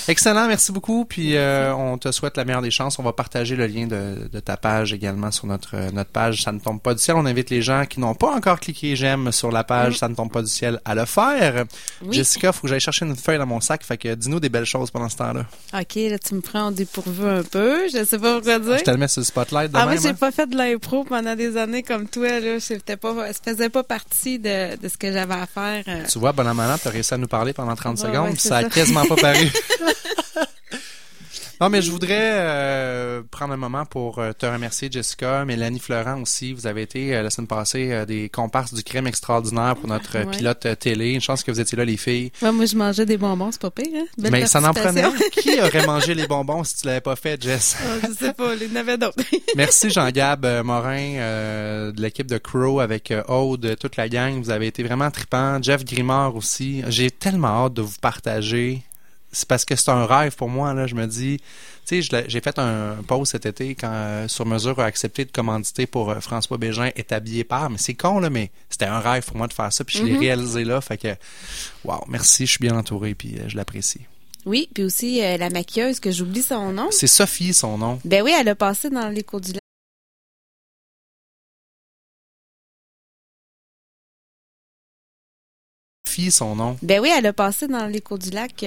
Excellent, merci beaucoup. Puis euh, on te souhaite la meilleure des chances. On va partager le lien de, de ta page également sur notre euh, notre page. Ça ne tombe pas du ciel. On invite les gens qui n'ont pas encore cliqué j'aime sur la page. Ça ne tombe pas du ciel à le faire. Oui. Jessica, faut que j'aille chercher une feuille dans mon sac. Fait que dis-nous des belles choses pendant ce temps-là. OK, là, tu me prends au dépourvu un peu. Je sais pas pourquoi dire. Je te le mets sur le spotlight de Ah, moi, j'ai hein? pas fait de l'impro pendant des années comme toi, là. C'était pas, ça faisait pas partie de, de ce que j'avais à faire. euh. Tu vois, bon an, tu as réussi à nous parler pendant 30 Ouais, secondes, ouais, c'est ça a ça. quasiment pas paru. [LAUGHS] [LAUGHS] Non, mais je voudrais euh, prendre un moment pour euh, te remercier, Jessica, Mélanie Florent aussi. Vous avez été euh, la semaine passée euh, des comparses du crème extraordinaire pour notre Ouais. pilote télé. Une chance que vous étiez là, les filles. Ouais, moi, je mangeais des bonbons, c'est pas pire, hein? Belle mais ça n'en prenait. Qui [LAUGHS] aurait mangé les bonbons si tu l'avais pas fait, Jess? Ah, je sais pas, il y en avait d'autres. [LAUGHS] Merci Jean-Gab Morin de l'équipe de Crow avec Aude, toute la gang. Vous avez été vraiment trippant. Jeff Grimard aussi. J'ai tellement hâte de vous partager. C'est parce que c'est un rêve pour moi. Là, je me dis, tu sais, j'ai fait un post cet été quand euh, Sur Mesure a accepté de commanditer pour euh, François Bégin est habillé par. Mais c'est con là, mais c'était un rêve pour moi de faire ça. Puis je l'ai Mhm. réalisé là. Fait que, wow, merci. Je suis bien entouré. Puis euh, je l'apprécie. Oui, puis aussi la maquilleuse, que j'oublie son nom. C'est Sophie son nom. Ben oui, elle a passé dans les cours du lac. Sophie son nom. Ben oui, elle a passé dans les cours du lac.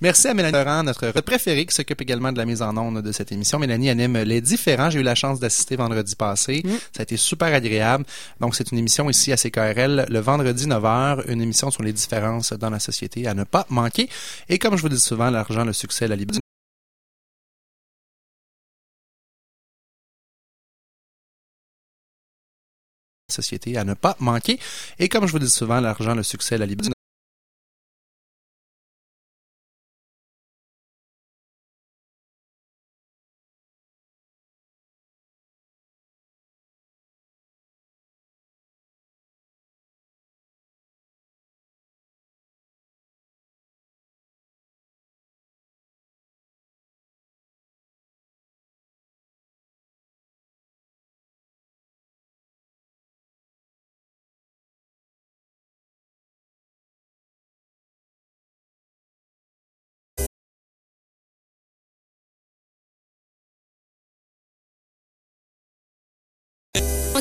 Merci à Mélanie Laurent, notre préférée, qui s'occupe également de la mise en onde de cette émission. Mélanie anime Les Différents. J'ai eu la chance d'assister vendredi passé. Ça a été super agréable. Donc, c'est une émission ici à CKRL le vendredi 9h, une émission sur les différences dans la société à ne pas manquer. Et comme je vous dis souvent, l'argent, le succès, la liberté. société à ne pas manquer. Et comme je vous dis souvent, l'argent, le succès, la liberté.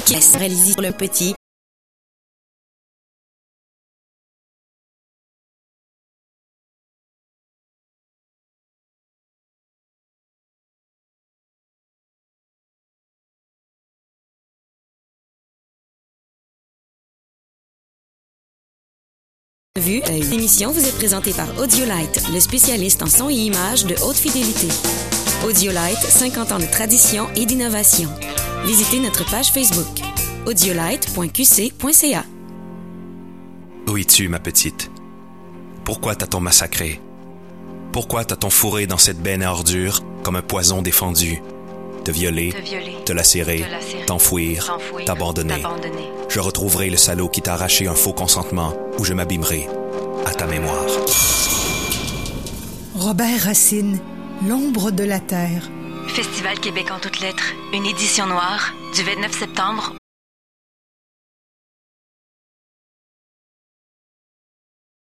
Ok, réalisé pour le petit. Vue, l'émission vous est présentée par Audiolite, le spécialiste en son et images de haute fidélité. Audiolite, 50 ans de tradition et d'innovation. Visitez notre page Facebook audiolite.qc.ca. Où es-tu, ma petite? Pourquoi t'as-t-on massacré? Pourquoi t'as-t-on fourré dans cette benne à ordures comme un poison défendu? Te violer, Te violer, te lacérer, te lacérer, t'enfouir, t'abandonner. Je retrouverai le salaud qui t'a arraché un faux consentement ou je m'abîmerai à ta mémoire. Robert Racine, L'ombre de la terre. Festival Québec en toutes lettres, une édition noire, du 29 septembre